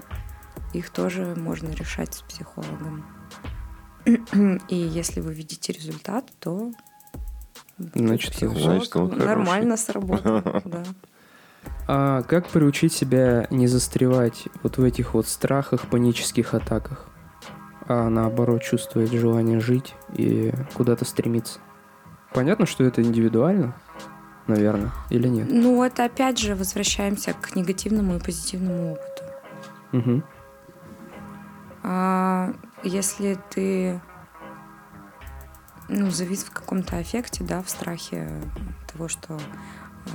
их тоже можно решать с психологом. И если вы видите результат, то Значит, психолог значит, он нормально сработал. Да. А как приучить себя не застревать вот в этих вот страхах, панических атаках, а наоборот чувствовать желание жить и куда-то стремиться? Понятно, что это индивидуально, наверное, или нет? Ну, это опять же возвращаемся к негативному и позитивному опыту. Мгм. А если ты ну, завис в каком-то аффекте, да, в страхе того, что э,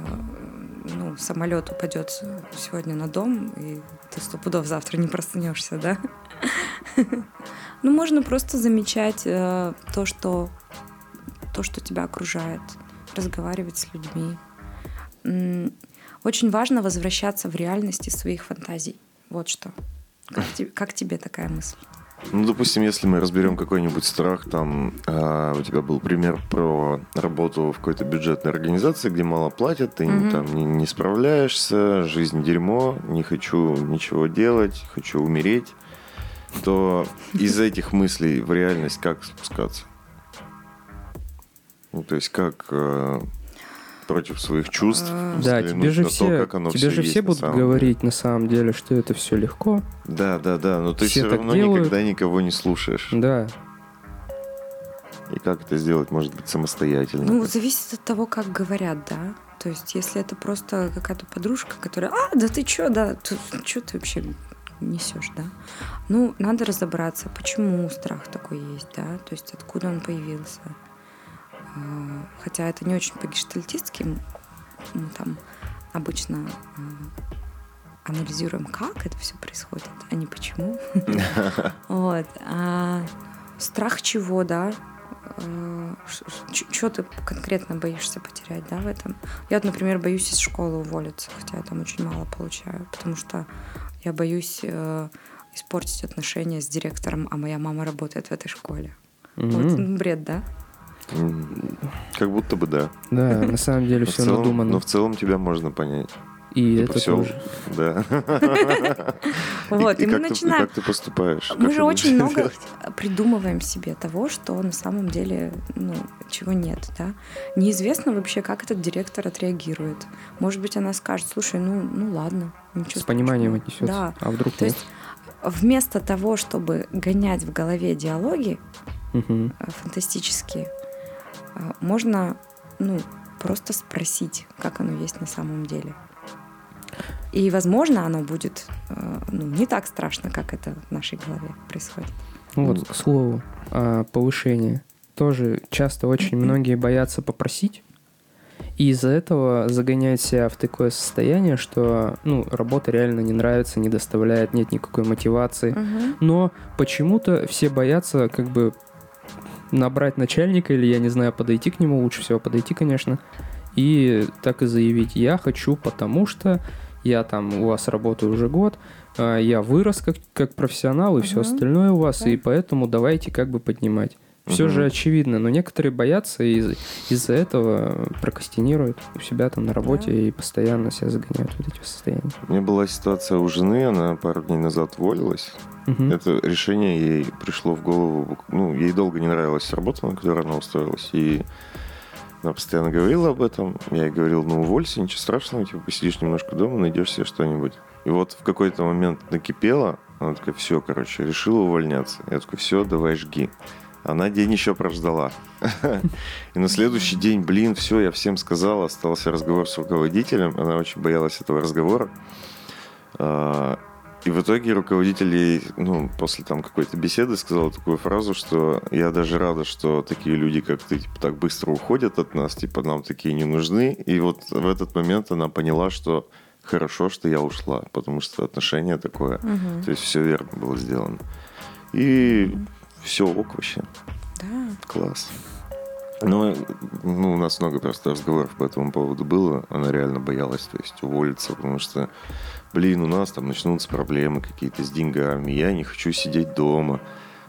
ну, самолет упадет сегодня на дом, и ты сто пудов завтра не проснешься, да? Ну, можно просто замечать э, то, что то, что тебя окружает, разговаривать с людьми. Очень важно возвращаться в реальность из своих фантазий. Вот что. Как, как тебе такая мысль? Ну, допустим, если мы разберем какой-нибудь страх, там э, у тебя был пример про работу в какой-то бюджетной организации, где мало платят, ты Мгм. там не, не справляешься, жизнь дерьмо, не хочу ничего делать, хочу умереть, то из этих мыслей в реальность как спускаться? Ну, то есть как э, против своих чувств А, Да, тебе же на то, все, как оно тебе же все на будут деле? говорить на самом деле, что это все легко. Да, да, да, но ты Все все так равно делают. никогда никого не слушаешь. Да, И как это сделать, может быть, самостоятельно? Ну, зависит от того, как говорят, да. То есть, если это просто какая-то подружка, которая, а, да ты чё, да, что ты вообще несешь, да? Ну, надо разобраться, почему страх такой есть, да, то есть откуда он появился. А, Хотя это не очень по-гештальтистски, мы там обычно а, анализируем, как это все происходит, а не почему. Вот. А страх чего, да? Что ты конкретно боишься потерять, да, в этом? Я, например, боюсь из школы уволиться, хотя я там очень мало получаю, потому что я боюсь э, испортить отношения с директором, а моя мама работает в этой школе. Вот, ну, бред, да? Как будто бы да. да, на самом деле все целом- надумано. Но в целом тебя можно понять. И Типа это всё, тоже. Да. Вот, и, мы как ты- начинаем... как ты поступаешь? Мы Как же очень много делать? придумываем себе того, что на самом деле, ну, чего нет, да. Неизвестно вообще, как этот директор отреагирует. Может быть, она скажет, слушай, ну, ну ладно, ничего С пониманием страшного». отнесется. Да. А вдруг То нет? есть вместо того, чтобы гонять в голове диалоги э, фантастические, можно, ну, просто спросить, как оно есть на самом деле. И, возможно, оно будет э, ну, не так страшно, как это в нашей голове происходит. Ну Вот, к слову, о повышении. Тоже часто очень многие боятся попросить, и из-за этого загоняют себя в такое состояние, что ну, работа реально не нравится, не доставляет, нет никакой мотивации. Но почему-то все боятся как бы набрать начальника или, я не знаю, подойти к нему, лучше всего подойти, конечно, и так и заявить, я хочу, потому что я там у вас работаю уже год, а, я вырос как, как профессионал и все Мгм. остальное у вас, Да. и поэтому давайте как бы поднимать. Все Мгм. же очевидно, но некоторые боятся и из- из-за этого прокрастинируют у себя там на работе Да. и постоянно себя загоняют в вот эти состояния. У меня была ситуация у жены, она пару дней назад уволилась. Мгм. Это решение ей пришло в голову. Ну, ей долго не нравилась работа, на которую она устроилась. И она постоянно говорила об этом. Я ей говорил, ну уволься, ничего страшного, типа посидишь немножко дома, найдешь себе что-нибудь. И вот в какой-то момент накипела, она такая, все, короче, решила увольняться. Я такой, все, давай жги. Она день еще прождала. И на следующий день, блин, все, я всем сказал, остался разговор с руководителем. Она очень боялась этого разговора. А, И в итоге руководитель ей, ну, после там какой-то беседы сказал такую фразу, что я даже рада, что такие люди, как ты, типа, так быстро уходят от нас, типа, нам такие не нужны. И вот в этот момент она поняла, что хорошо, что я ушла, потому что отношение такое. Мгм. То есть все верно было сделано. И все ок вообще. Да. Класс. Ну, ну, у нас много просто разговоров по этому поводу было. Она реально боялась, то есть уволиться, потому что, блин, у нас там начнутся проблемы какие-то с деньгами. Я не хочу сидеть дома,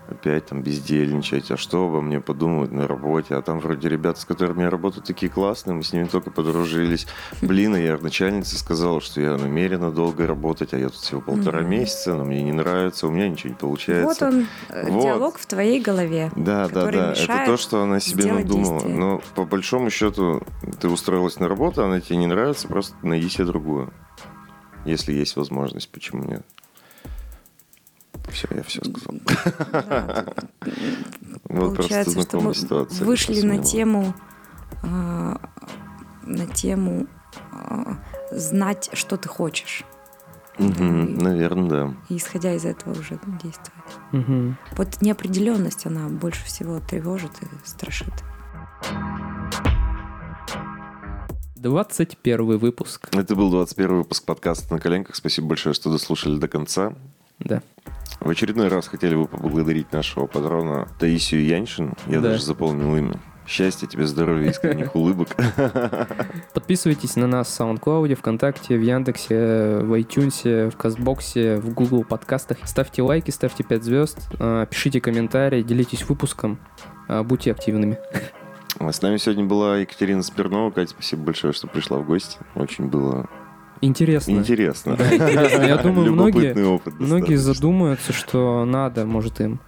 опять там бездельничать. А что обо мне подумают на работе? А там вроде ребята, с которыми я работаю, такие классные, мы с ними только подружились. Блин, а я начальнице сказала, что я намерена долго работать, а я тут всего полтора Мгм. месяца, но мне не нравится, у меня ничего не получается. Вот он, э, Вот. диалог в твоей голове. Да, да, да. Это то, что она себе надумала. действие. Но по большому счету ты устроилась на работу, она тебе не нравится, просто найди себе другую. Если есть возможность, почему нет? Все, я все сказал. Да, Вот просто Получается, что знакомая мы ситуация. вышли на тему, а, на тему а, знать, что ты хочешь. Мгм, Наверное, да. и исходя из этого уже действовать. Мгм. Вот неопределенность, она больше всего тревожит и страшит. 21 выпуск. Это был 21 выпуск подкаста «На коленках». Спасибо большое, что дослушали до конца. Да. В очередной раз хотели бы поблагодарить нашего патрона Таисию Яньшин. Я Да. даже заполнил имя. Счастья тебе, здоровья, искренних улыбок. Подписывайтесь на нас в SoundCloud, ВКонтакте, в Яндексе, в iTunes, в Кастбоксе, в Google подкастах. Ставьте лайки, ставьте 5 звезд, э, пишите комментарии, делитесь выпуском, э, будьте активными. А С нами сегодня была Екатерина Смирнова. Катя, спасибо большое, что пришла в гости. Очень было Интересно. интересно. Я думаю, многие, многие задумаются, что надо, может, им.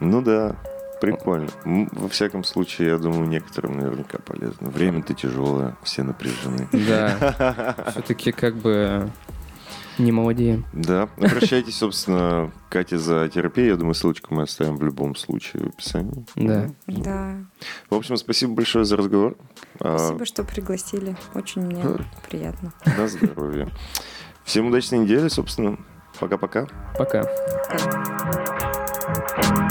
Ну да, прикольно. Во всяком случае, я думаю, некоторым наверняка полезно. Время-то тяжелое, все напряжены. Да. Все-таки как бы не молодеем. Да, обращайтесь, собственно, к Кате за терапией. Я думаю, ссылочку мы оставим в любом случае в описании. Да. Да. В общем, спасибо большое за разговор. А, Спасибо, что пригласили. Очень мне приятно. На здоровье. Всем удачной недели, собственно. Пока-пока. Пока. Пока.